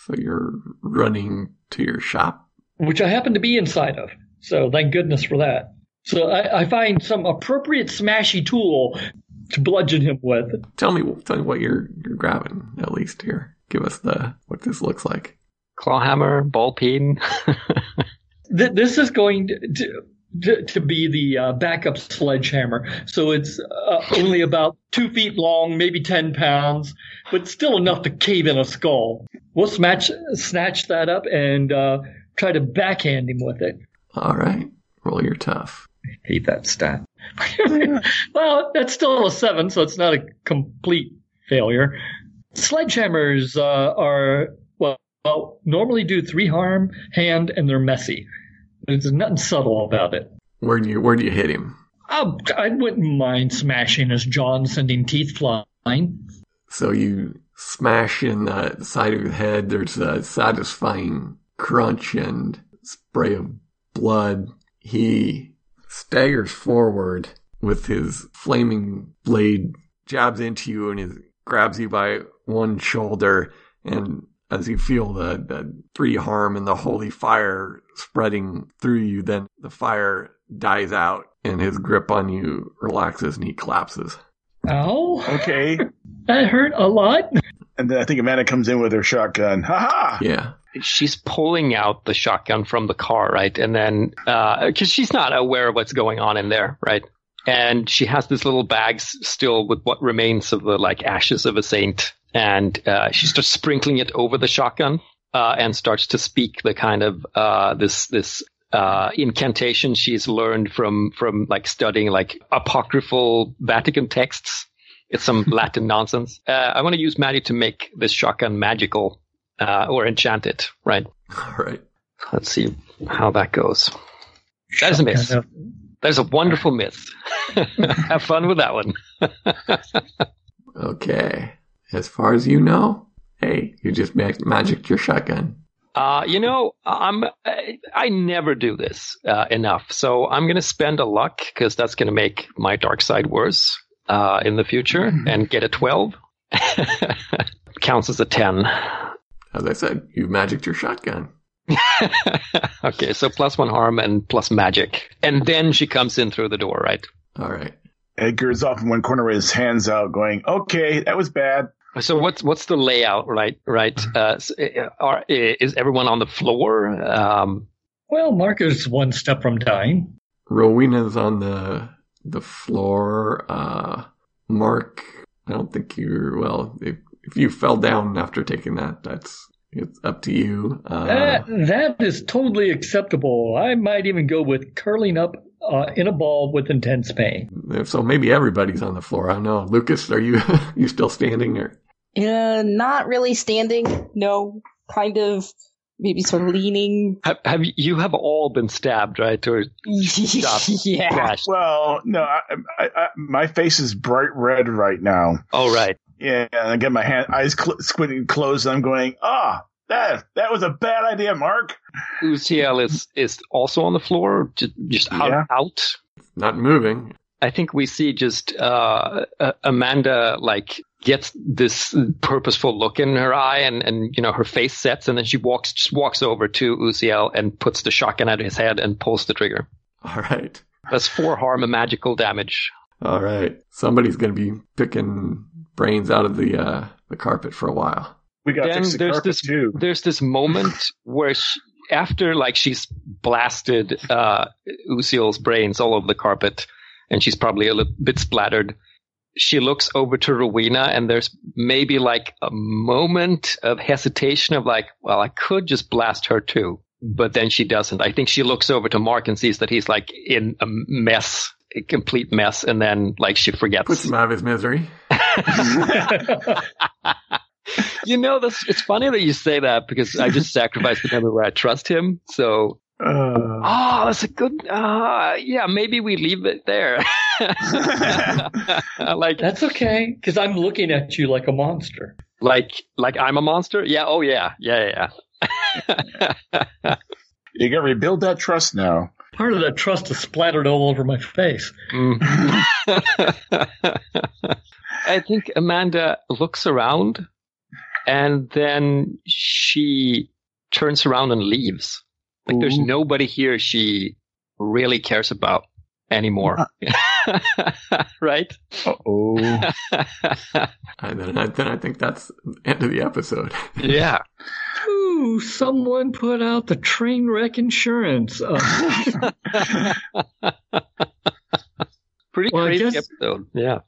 So you're running to your shop. which I happen to be inside of. So thank goodness for that. So I, I find some appropriate smashy tool to bludgeon him with. Tell me, tell me what you're you're grabbing at least here. Give us the what this looks like. Clawhammer, ball peen. This is going to, to, to be the uh, backup sledgehammer. So it's uh, only about two feet long, maybe 10 pounds, but still enough to cave in a skull. We'll smash, snatch that up and uh, try to backhand him with it. All right, roll your tough. Hate that stat. well, that's still a seven, so it's not a complete failure. Sledgehammers uh, are well, well, normally do three harm, hand, and they're messy. There's nothing subtle about it. Where do you where do you hit him? Oh, I wouldn't mind smashing his jaw and sending teeth flying. So you smash in the side of his head. There's a satisfying crunch and spray of blood. He staggers forward with his flaming blade, jabs into you, and he grabs you by one shoulder. And as you feel the, the three harm and the holy fire spreading through you, then the fire dies out and his grip on you relaxes and he collapses. Ow, Okay. that hurt a lot. and then I think Amanda comes in with her shotgun. Ha ha! Yeah. she's pulling out the shotgun from the car, right? And then, uh, because she's not aware of what's going on in there, right? And she has this little bag still with what remains of the like ashes of a saint, and uh, she starts sprinkling it over the shotgun, uh, and starts to speak the kind of uh, this this uh, incantation she's learned from from like studying like apocryphal Vatican texts. It's some Latin nonsense. Uh, I want to use magic to make this shotgun magical uh, or enchant it, right? All right. Let's see how that goes. That is a miss. Of- That is a wonderful myth. Have fun with that one. Okay. As far as you know, hey, you just mag- magicked your shotgun. Uh, you know, I'm I, I never do this uh, enough, so I'm going to spend a luck because that's going to make my dark side worse uh, in the future and get a twelve. Counts as a ten. As I said, you magicked your shotgun. okay, so plus one harm and plus magic, and then she comes in through the door, right? All right. Edgar's is off in one corner with his hands out, going, "Okay, that was bad." So what's what's the layout, right? Right? Uh, uh, are, is everyone on the floor? Um, Well, Mark is one step from dying. Rowena's on the the floor. Uh, Mark, I don't think you're well. If, if you fell down after taking that, that's it's up to you. Uh, that, that is totally acceptable. I might even go with curling up uh, in a ball with intense pain. so maybe everybody's on the floor. I don't know. Lucas, are you you still standing there? Uh, not really standing. No, kind of maybe sort of leaning. have, have you- you have all been stabbed, right? Or yeah. gashed? Well, no, I, I, I, my face is bright red right now. Oh, right. Yeah, and I get my hand, eyes cl- squinting closed, and I'm going, ah, that that was a bad idea, Mark. Uziel is is also on the floor, just, just out, Yeah. out. Not moving. I think we see just uh, uh, Amanda like gets this purposeful look in her eye, and and you know her face sets, and then she walks just walks over to Uziel and puts the shotgun at his head and pulls the trigger. All right. That's four harm and magical damage. All right. Somebody's going to be picking brains out of the uh, the carpet for a while. We got to Then fix the there's carpet this too. there's this moment where she, after like she's blasted uh Uziel's brains all over the carpet and she's probably a little bit splattered she looks over to Rowena and there's maybe like a moment of hesitation of like well I could just blast her too but then she doesn't I think she looks over to Mark and sees that he's like in a mess a complete mess and then like she forgets Puts him out of his misery. you know, that's it's funny that you say that because I just sacrificed the number where I trust him. So, Uh, oh, that's a good. Uh, yeah, maybe we leave it there. like, That's okay, because I'm looking at you like a monster. like, like I'm a monster. Yeah. Oh, yeah. Yeah. Yeah. you got to rebuild that trust now. Part of that trust is splattered all over my face. Mm. I think Amanda looks around and then she turns around and leaves. Like there's nobody here she really cares about anymore. right? Oh, And then I, then I think that's the end of the episode. yeah. Ooh, someone put out the train wreck insurance. Uh, Pretty Well, crazy guess- episode. Yeah.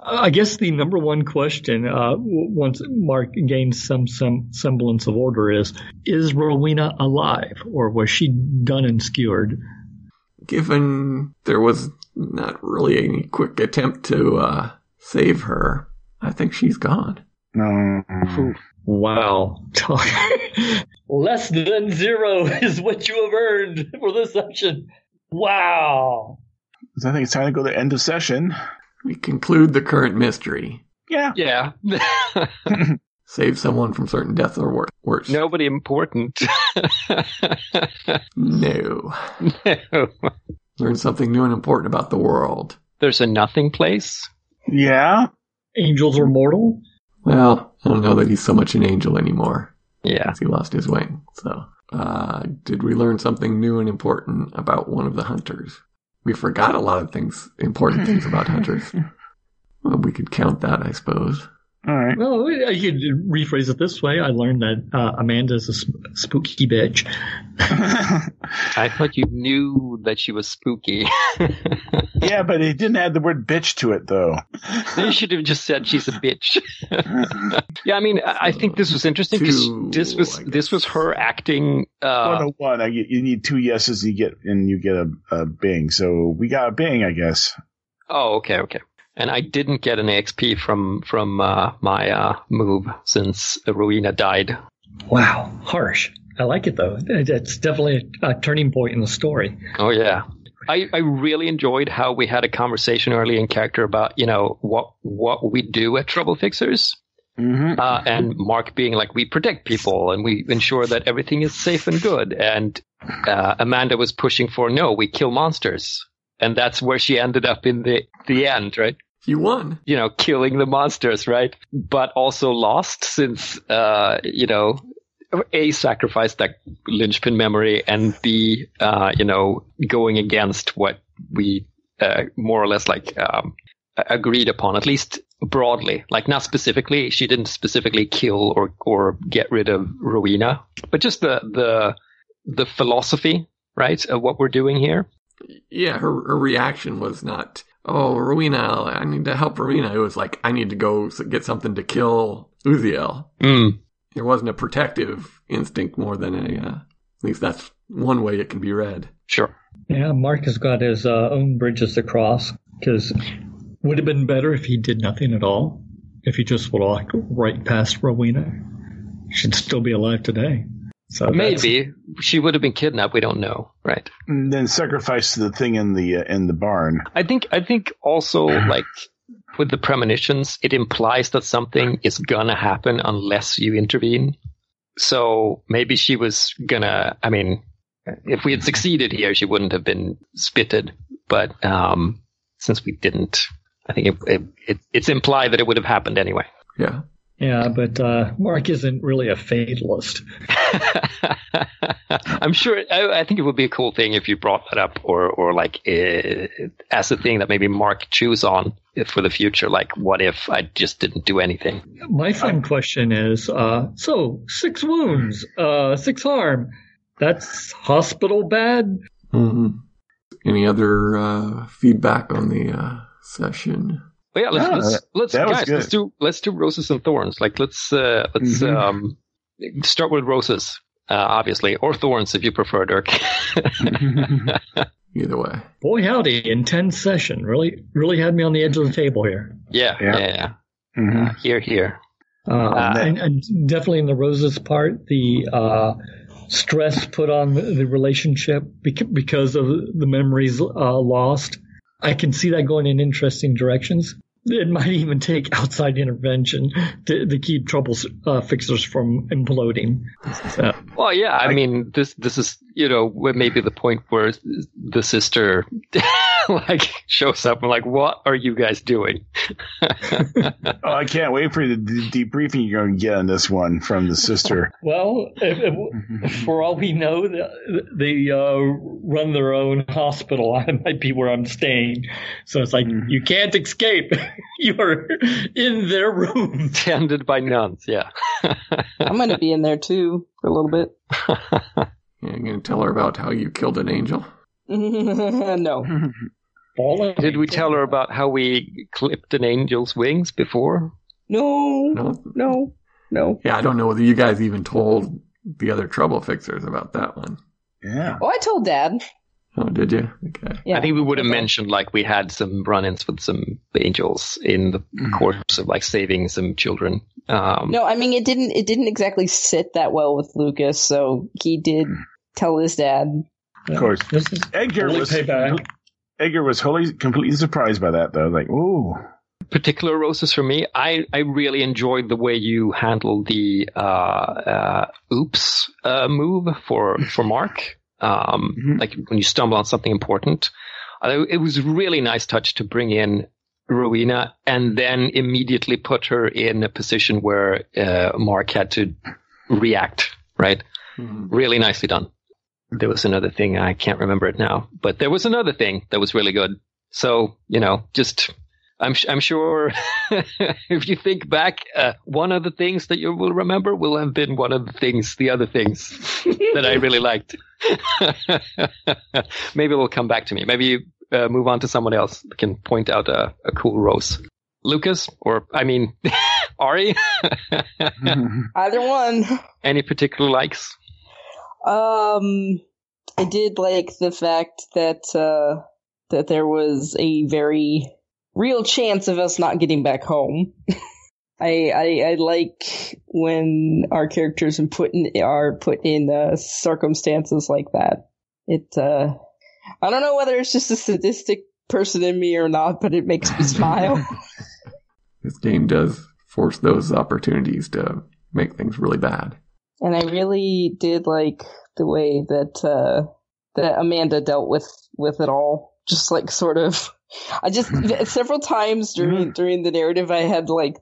I guess the number one question, uh, once Mark gains some, some semblance of order, is: Is Rowena alive, or was she done and skewered? Given there was not really any quick attempt to uh, save her, I think she's gone. no. Wow, less than zero is what you have earned for this session. Wow. I think it's time to go to end of session. We conclude the current mystery. Yeah. Yeah. Save someone from certain death or wor- worse. Nobody important. No. no. Learn something new and important about the world. There's a nothing place. Yeah. Angels are mortal. Well, I don't know that he's so much an angel anymore. Yeah. since he lost his wing. So, uh, did we learn something new and important about one of the hunters? We forgot a lot of things, important things about hunters. Well, we could count that, I suppose. All right. Well, I could rephrase it this way. I learned that uh, Amanda's a sp- spooky bitch. I thought you knew that she was spooky. yeah, but it didn't add the word bitch to it, though. you should have just said she's a bitch. yeah, I mean, I I think this was interesting because this was this was her acting. Uh, 101. I get, you need two yeses, you get and you get a, a Bing. So we got a Bing, I guess. oh, okay, okay. And I didn't get an XP from from uh, my uh, move since Rowena died. Wow, harsh. I like it though. It's definitely a, a turning point in the story. Oh yeah. I, I really enjoyed how we had a conversation early in character about, you know, what what we do at Trouble Fixers. Mm-hmm. uh, and Mark being like, we protect people and we ensure that everything is safe and good. And uh, Amanda was pushing for, no, we kill monsters. And that's where she ended up in the, the end, right? You won. You know, killing the monsters, right? But also lost since, uh, you know, A, sacrificed that linchpin memory and B, uh, you know, going against what we uh, more or less like um, agreed upon, at least broadly. Like not specifically, she didn't specifically kill or or get rid of Rowena, but just the the the philosophy, right, of what we're doing here. Yeah, her, her reaction was not, oh, Rowena, I need to help Rowena. It was like, I need to go get something to kill Uziel. Mm. There wasn't a protective instinct more than a, uh, at least that's one way it can be read. Sure. Yeah, Mark has got his uh, own bridges to cross because would have been better if he did nothing at all. If he just walked right past Rowena, she'd still be alive today. So Maybe she would have been kidnapped. We don't know, right? And then sacrifice the thing in the uh, in the barn. I think I think also like with the premonitions, it implies that something is gonna happen unless you intervene. So maybe she was gonna. I mean, if we had succeeded here, she wouldn't have been spitted. But um, since we didn't, I think it, it, it, it's implied that it would have happened anyway. Yeah. Yeah, but uh, Mark isn't really a fatalist. I'm sure. I, I think it would be a cool thing if you brought that up, or or like uh, as a thing that maybe Mark chews on for the future. Like, what if I just didn't do anything? My fun question is: uh, so six wounds, uh, six harm. That's hospital bad. hmm Any other uh, feedback on the uh, session? But yeah, let's Yeah, let's, let's that guys, let's do let's do roses and thorns. Like, let's uh, let's Mhm. um start with roses, uh, obviously, or thorns if you prefer, Dirk. Either way. Boy, howdy! Intense session. Really, really had me on the edge of the table here. yeah, Yeah. yeah, yeah. Mhm. Uh, here, here. Uh, and, and definitely in the roses part, the uh, stress put on the, the relationship because of the memories uh, lost. I can see that going in interesting directions. It might even take outside intervention to, to keep trouble uh, fixers from imploding. So, Well, yeah. I, mean, this this is you know maybe the point where the sister like shows up and like, what are you guys doing? Oh, I can't wait for the de- debriefing you're going to get on this one from the sister. well, if, if, for all we know, the- they uh, run their own hospital. I might be where I'm staying. So it's like you can't escape. You're in their room. Tended by nuns. Yeah. I'm going to be in there too for a little bit. Yeah, I'm going to tell her about how you killed an angel. no. Fallen. Did we tell her about how we clipped an angel's wings before? No. No? No. No. Yeah, I don't know whether you guys even told the other trouble fixers about that one. Yeah. Oh, I told Dad. Oh, did you? Okay. Yeah. I think we would have Okay. mentioned like we had some run-ins with some angels in the course of like saving some children. Um, No, I mean it didn't. It didn't exactly sit that well with Lucas, so he did tell his dad. Of course. This is Edgar Holy was payback. Edgar was wholly completely surprised by that though. Like, ooh. particular roses for me. I, I really enjoyed the way you handled the uh, uh, oops uh, move for for Mark. Um, Mhm. Like when you stumble on something important, uh, it was really nice touch to bring in Rowena and then immediately put her in a position where uh, Mark had to react. Right, mm-hmm. really nicely done. There was another thing I can't remember it now, but there was another thing that was really good. So you know, just I'm I'm sure if you think back, uh, one of the things that you will remember will have been one of the things, the other things that I really liked. Maybe it will come back to me. Maybe you uh, move on to someone else that can point out a, a cool rose. Lucas, or I mean, Ari, Either one. any particular likes? Um, I did like the fact that uh, that there was a very real chance of us not getting back home. I, I I like when our characters are put in are put in uh, circumstances like that. It uh, I don't know whether it's just a sadistic person in me or not, but it makes me smile. This game does force those opportunities to make things really bad. And I really did like the way that uh, that Amanda dealt with with it all. Just like sort of, I just several times during during the narrative, I had like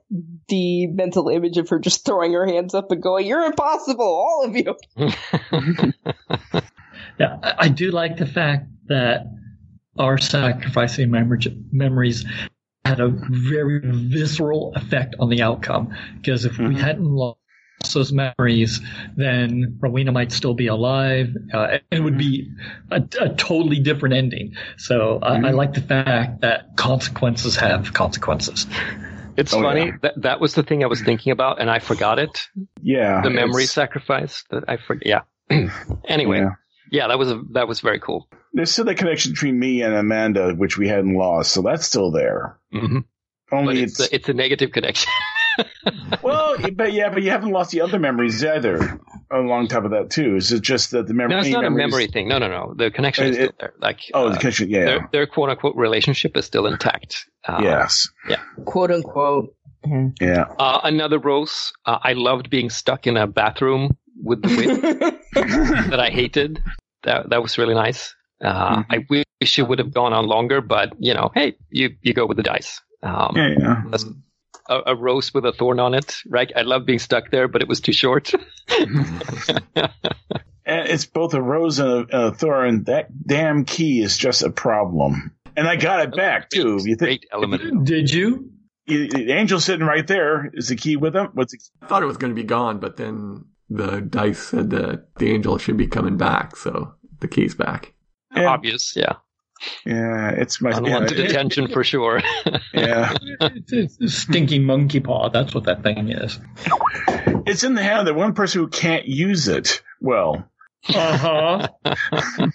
the mental image of her just throwing her hands up and going, "You're impossible, all of you." Yeah, I, I do like the fact that our sacrificing memory, memories had a very visceral effect on the outcome. Because if we hadn't lost those memories, then Rowena might still be alive. Uh, it would be a, a totally different ending. So I I like the fact that consequences have consequences. It's Oh, funny yeah. that that was the thing I was thinking about, and I forgot it. Yeah. The memory it's- sacrifice that I forgot. Yeah. anyway, Yeah. yeah. that was a, that was very cool. There's still that connection between me and Amanda, which we hadn't lost, so that's still there. hmm But Only it's it's, a, it's a negative connection. well, but yeah, but you haven't lost the other memories either. Along top of that too, is it just that the memory? no, it's not a memory thing. No, no, no. The connection is still there. Like Oh, uh, the connection. Yeah. their, their quote unquote relationship is still intact. Uh, yes. Yeah. "Quote unquote." Yeah. Uh, another rose. Uh, I loved being stuck in a bathroom with the wind that I hated. That that was really nice. Uh, Mm-hmm. I wish it would have gone on longer, but you know, hey, you you go with the dice. Um, Yeah. Yeah. that's a, a rose with a thorn on it, right? I love being stuck there, but it was too short. And eh, it's both a rose and a, and a thorn. That damn key is just a problem. And I got it back too. You think Great element. Did you? you- the angel's sitting right there? Is the key with him? What's the, I thought it was going to be gone, but then the dice said that the angel should be coming back, so the key's back. Yeah. Obvious, yeah. Yeah, it's my Unwanted yeah, attention for sure. yeah. It's, it's a stinky monkey paw. That's what that thing is. It's in the hand of the one person who can't use it. Well, Uh huh.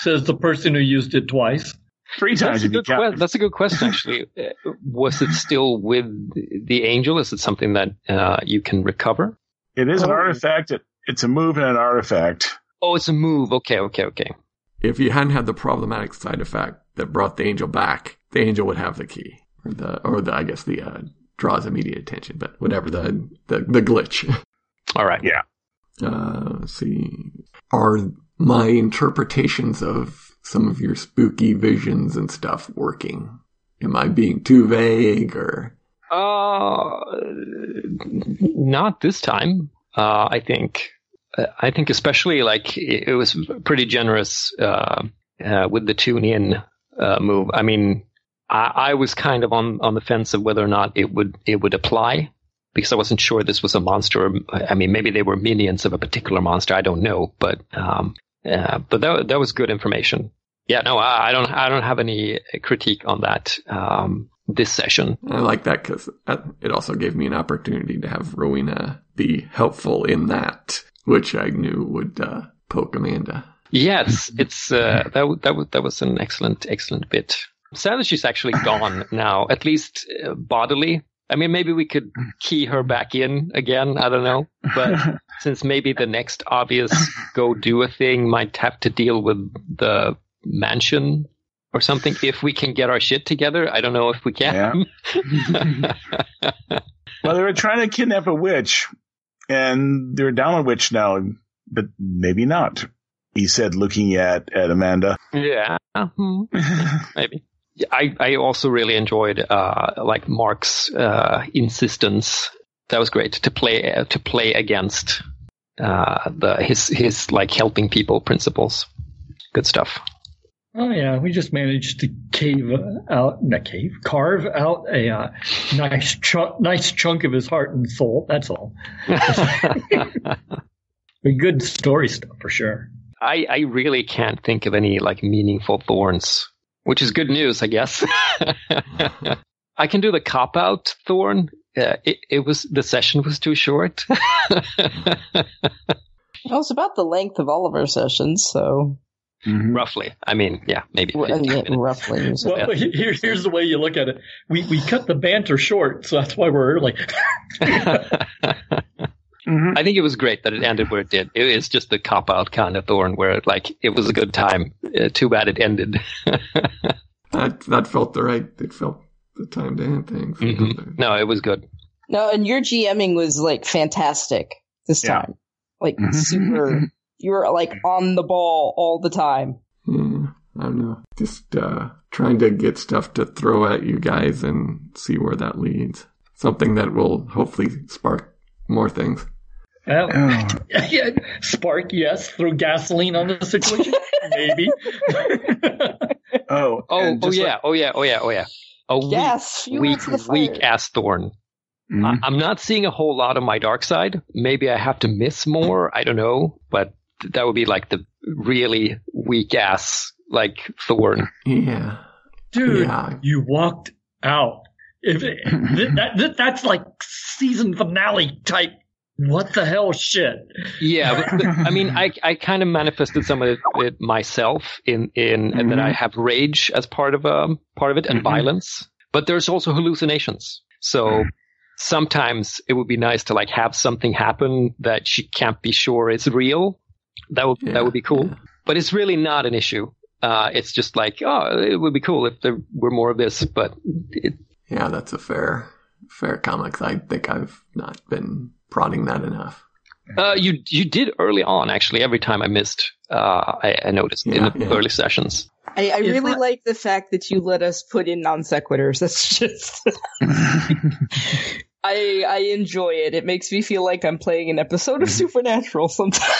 Says the person who used it twice. three times That's a, good count. que- that's a good question, actually. Uh, Was it still with the angel? Is it something that uh, you can recover? It is an Oh. artifact. It, it's a move and an artifact. Oh, it's a move. Okay, okay, okay. If you hadn't had the problematic side effect that brought the angel back, the angel would have the key, or the, or the I guess the uh, draws immediate attention, but whatever the the, the glitch. All right. Yeah. Uh, let's see, are my interpretations of some of your spooky visions and stuff working? Am I being too vague, or Uh, not this time. Uh, I think. Uh, I think especially like it, was pretty generous uh, uh, with the tune in uh, move. I mean, I, I was kind of on on the fence of whether or not it would it would apply because I wasn't sure this was a monster. I mean, maybe they were minions of a particular monster. I don't know, but um, uh, but that that was good information. Yeah, no, I, I don't I don't have any critique on that. Um, this session. I like that because it also gave me an opportunity to have Rowena be helpful in that, which I knew would uh, poke Amanda. Yes, it's uh, that w- that was that was an excellent excellent bit. Sad that she's actually gone now, at least uh, bodily. I mean, maybe we could key her back in again. I don't know, but since maybe the next obvious go do a thing might have to deal with the mansion or something. If we can get our shit together, I don't know if we can. Well, they were trying to kidnap a witch, and they're down a witch now, but maybe not. He said, looking at at Amanda. yeah, hmm, maybe. I I also really enjoyed uh like Mark's uh insistence. That was great to play uh, to play against uh the his his like helping people principles. Good stuff. Oh yeah, we just managed to cave out, not cave, carve out a uh, nice chunk, nice chunk of his heart and soul. That's all. But good story stuff for sure. I I really can't think of any like meaningful thorns, which is good news, I guess. I can do the cop out thorn. Uh, it, it was the session was too short. it was about the length of all of our sessions, so Roughly, I mean, yeah, maybe. r- 15 yeah, roughly. so- Well, here, here's the way you look at it. We we cut the banter short, so that's why we're early. I think it was great that it ended where it did. It is just the cop out kind of thorn where like it was a good time. Uh, too bad it ended. That that felt the right. It felt the time to end things. Mhm. No, it was good. No, and your GMing was like fantastic this Yeah. time. Like super. You were like on the ball all the time. Yeah, I don't know. Just uh, trying to get stuff to throw at you guys and see where that leads. Something that will hopefully spark more things. Well, Oh, yeah, spark, yes. Throw gasoline on the situation, maybe. oh, Oh, oh just yeah, like- oh yeah, oh yeah, oh yeah. A weak, Yes, fuel weak, to weak ass thorn. Mhm. I, I'm not seeing a whole lot of my dark side. Maybe I have to miss more. I don't know, but th- that would be like the really weak ass like thorn. Yeah. Dude, Yeah. you walked out. If it, th- that, that's like season finale type. What the hell shit? Yeah, but, but, I mean, I I kind of manifested some of it, it myself in in and that I have rage as part of um part of it and Mhm. violence. But there's also hallucinations. So sometimes it would be nice to like have something happen that she can't be sure is real. That would Yeah, that would be cool. yeah. But it's really not an issue. Uh, it's just like, oh, it would be cool if there were more of this, but it, Yeah, that's a fair fair comic. I think I've not been prodding that enough. Uh, you you did early on actually. Every time I missed, uh, I, I noticed in the yeah. early sessions. I, I really not- like the fact that you let us put in non sequiturs. That's just. I I enjoy it. It makes me feel like I'm playing an episode of Supernatural sometimes.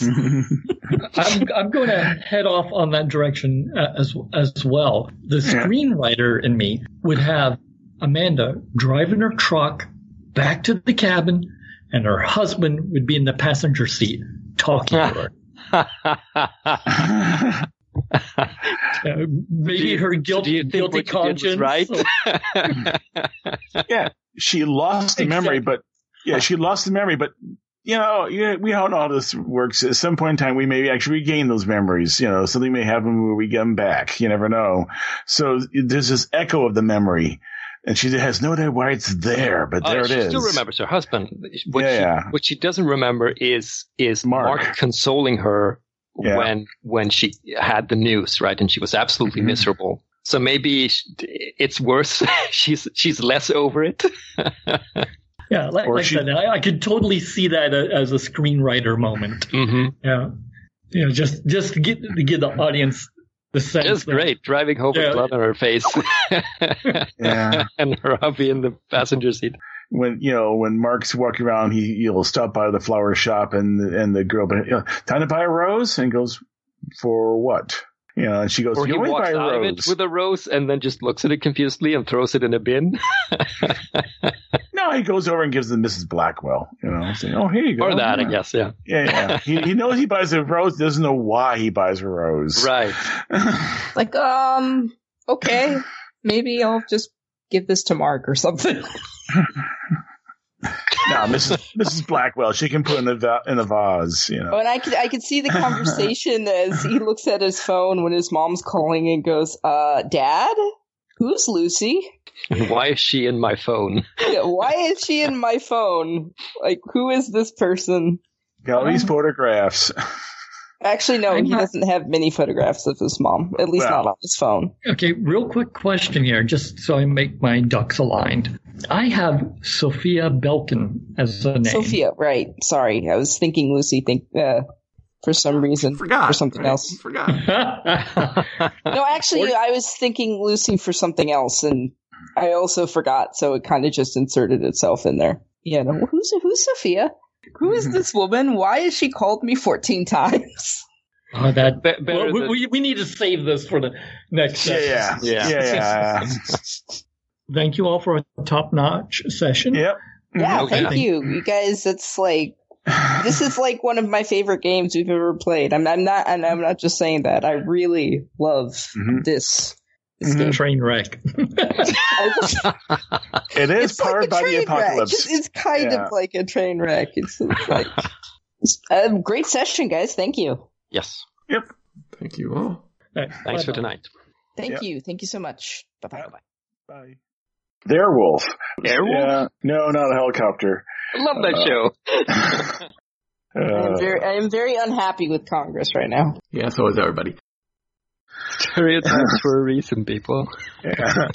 I'm, I'm going to head off on that direction uh, as as well. The screenwriter in me would have Amanda driving her truck back to the cabin, and her husband would be in the passenger seat talking to her. Uh, maybe her guilt, Do you think guilty what you did was conscience. right? yeah, she lost the memory, but yeah, she lost the memory, but you know, we all know how this works. At some point in time, we may actually regain those memories. You know, something may happen where we get them back. You never know. So there's this echo of the memory, and she has no idea why it's there, but Oh, there it is. she still remembers her husband. What Yeah, she. What she doesn't remember is is Mark. Mark, consoling her Yeah. when when she had the news, right? And she was absolutely Mhm. miserable. So maybe it's worse. she's she's less over it. Yeah, like, like she- I said, I, I could totally see that as a screenwriter moment. hmm Yeah, you know, just just to get to give the audience the sense. It's great driving home Yeah. with blood on her face, Yeah. and her hubby in the passenger seat. when you know when Mark's walking around, he he'll stop by the flower shop and and the girl, but you know, time to buy a rose, and he goes for what? You know, and she goes, Or you he walks buy a out of it with a rose and then just looks at it confusedly and throws it in a bin. no, he goes over and gives it to Mrs. Blackwell. You know, saying, oh here you go. or that, I guess. Yeah. Yeah, yeah. he, he knows he buys a rose, doesn't know why he buys a rose. Right. like, um, okay, maybe I'll just give this to Mark or something. no, Mrs. Mrs. Blackwell, she can put in the va- in the vase. You know. Oh, and I could I could see the conversation as he looks at his phone when his mom's calling and goes, "Uh, Dad, who's Lucy? And why is she in my phone? Yeah, Why is she in my phone? Like, who is this person?" Got all these photographs. Actually, no, I'm he not- doesn't have many photographs of his mom. At least Well. not on his phone. Okay, real quick question here, just so I make my ducks aligned. I have Sophia Belkin as a name. Sophia, right? Sorry, I was thinking Lucy. Think uh, for some reason Forgot. for something right? else. Forgot. No, actually, I was thinking Lucy for something else, and I also forgot, so it kind of just inserted itself in there. Yeah, no, who's who's Sophia? Who is this woman? Why has she called me fourteen times? oh, that. Be- better Well, we, than- we, we need to save this for the next Yeah, session. yeah, Yeah. yeah, yeah. Thank you all for a top-notch session. yep. Yeah, Okay. thank you, you guys. That's like this is like one of my favorite games we've ever played. I'm, I'm not, and I'm not just saying that. I really love Mhm. this. This Mhm. game. Train wreck. It is it's like powered a by the train wreck. apocalypse. It's, it's kind Yeah. of like a train wreck. It's, it's like it's a great session, guys. Thank you. yes. Yep. Thank you all. Thanks for tonight. Thank Yep. you. Thank you so much. Bye bye. Yep. Bye. Bye. Werewolf. Airwolf? Yeah. No, not a helicopter. I love that Uh, show. I am Uh, very, I am very unhappy with Congress right now. Yeah, so is everybody. Stereotypes for a reason, people. yeah.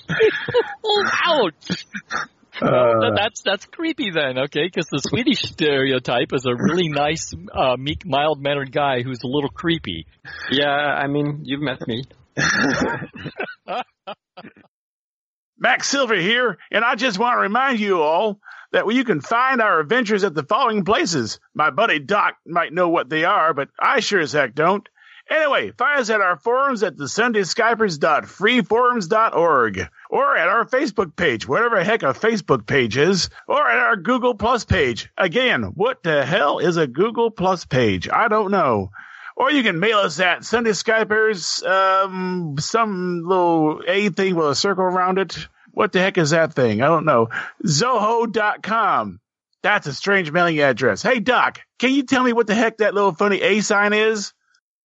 Ouch! That- that's that's creepy then, okay? Because the Swedish stereotype is a really nice, uh, meek, mild mannered guy who's a little creepy. Yeah, I mean, you've met me. Max Silver here, and I just want to remind you all that you can find our adventures at the following places. My buddy Doc might know what they are, but I sure as heck don't. Anyway, find us at our forums at the sundayskypers.freeforums.org or at our Facebook page, whatever the heck a Facebook page is, or at our Google Plus page. Again, what the hell is a Google Plus page? I don't know. Or you can mail us at Sunday Skypers, um, some little A thing with a circle around it. What the heck is that thing? I don't know. Zoho.com. That's a strange mailing address. Hey, Doc, can you tell me what the heck that little funny A sign is?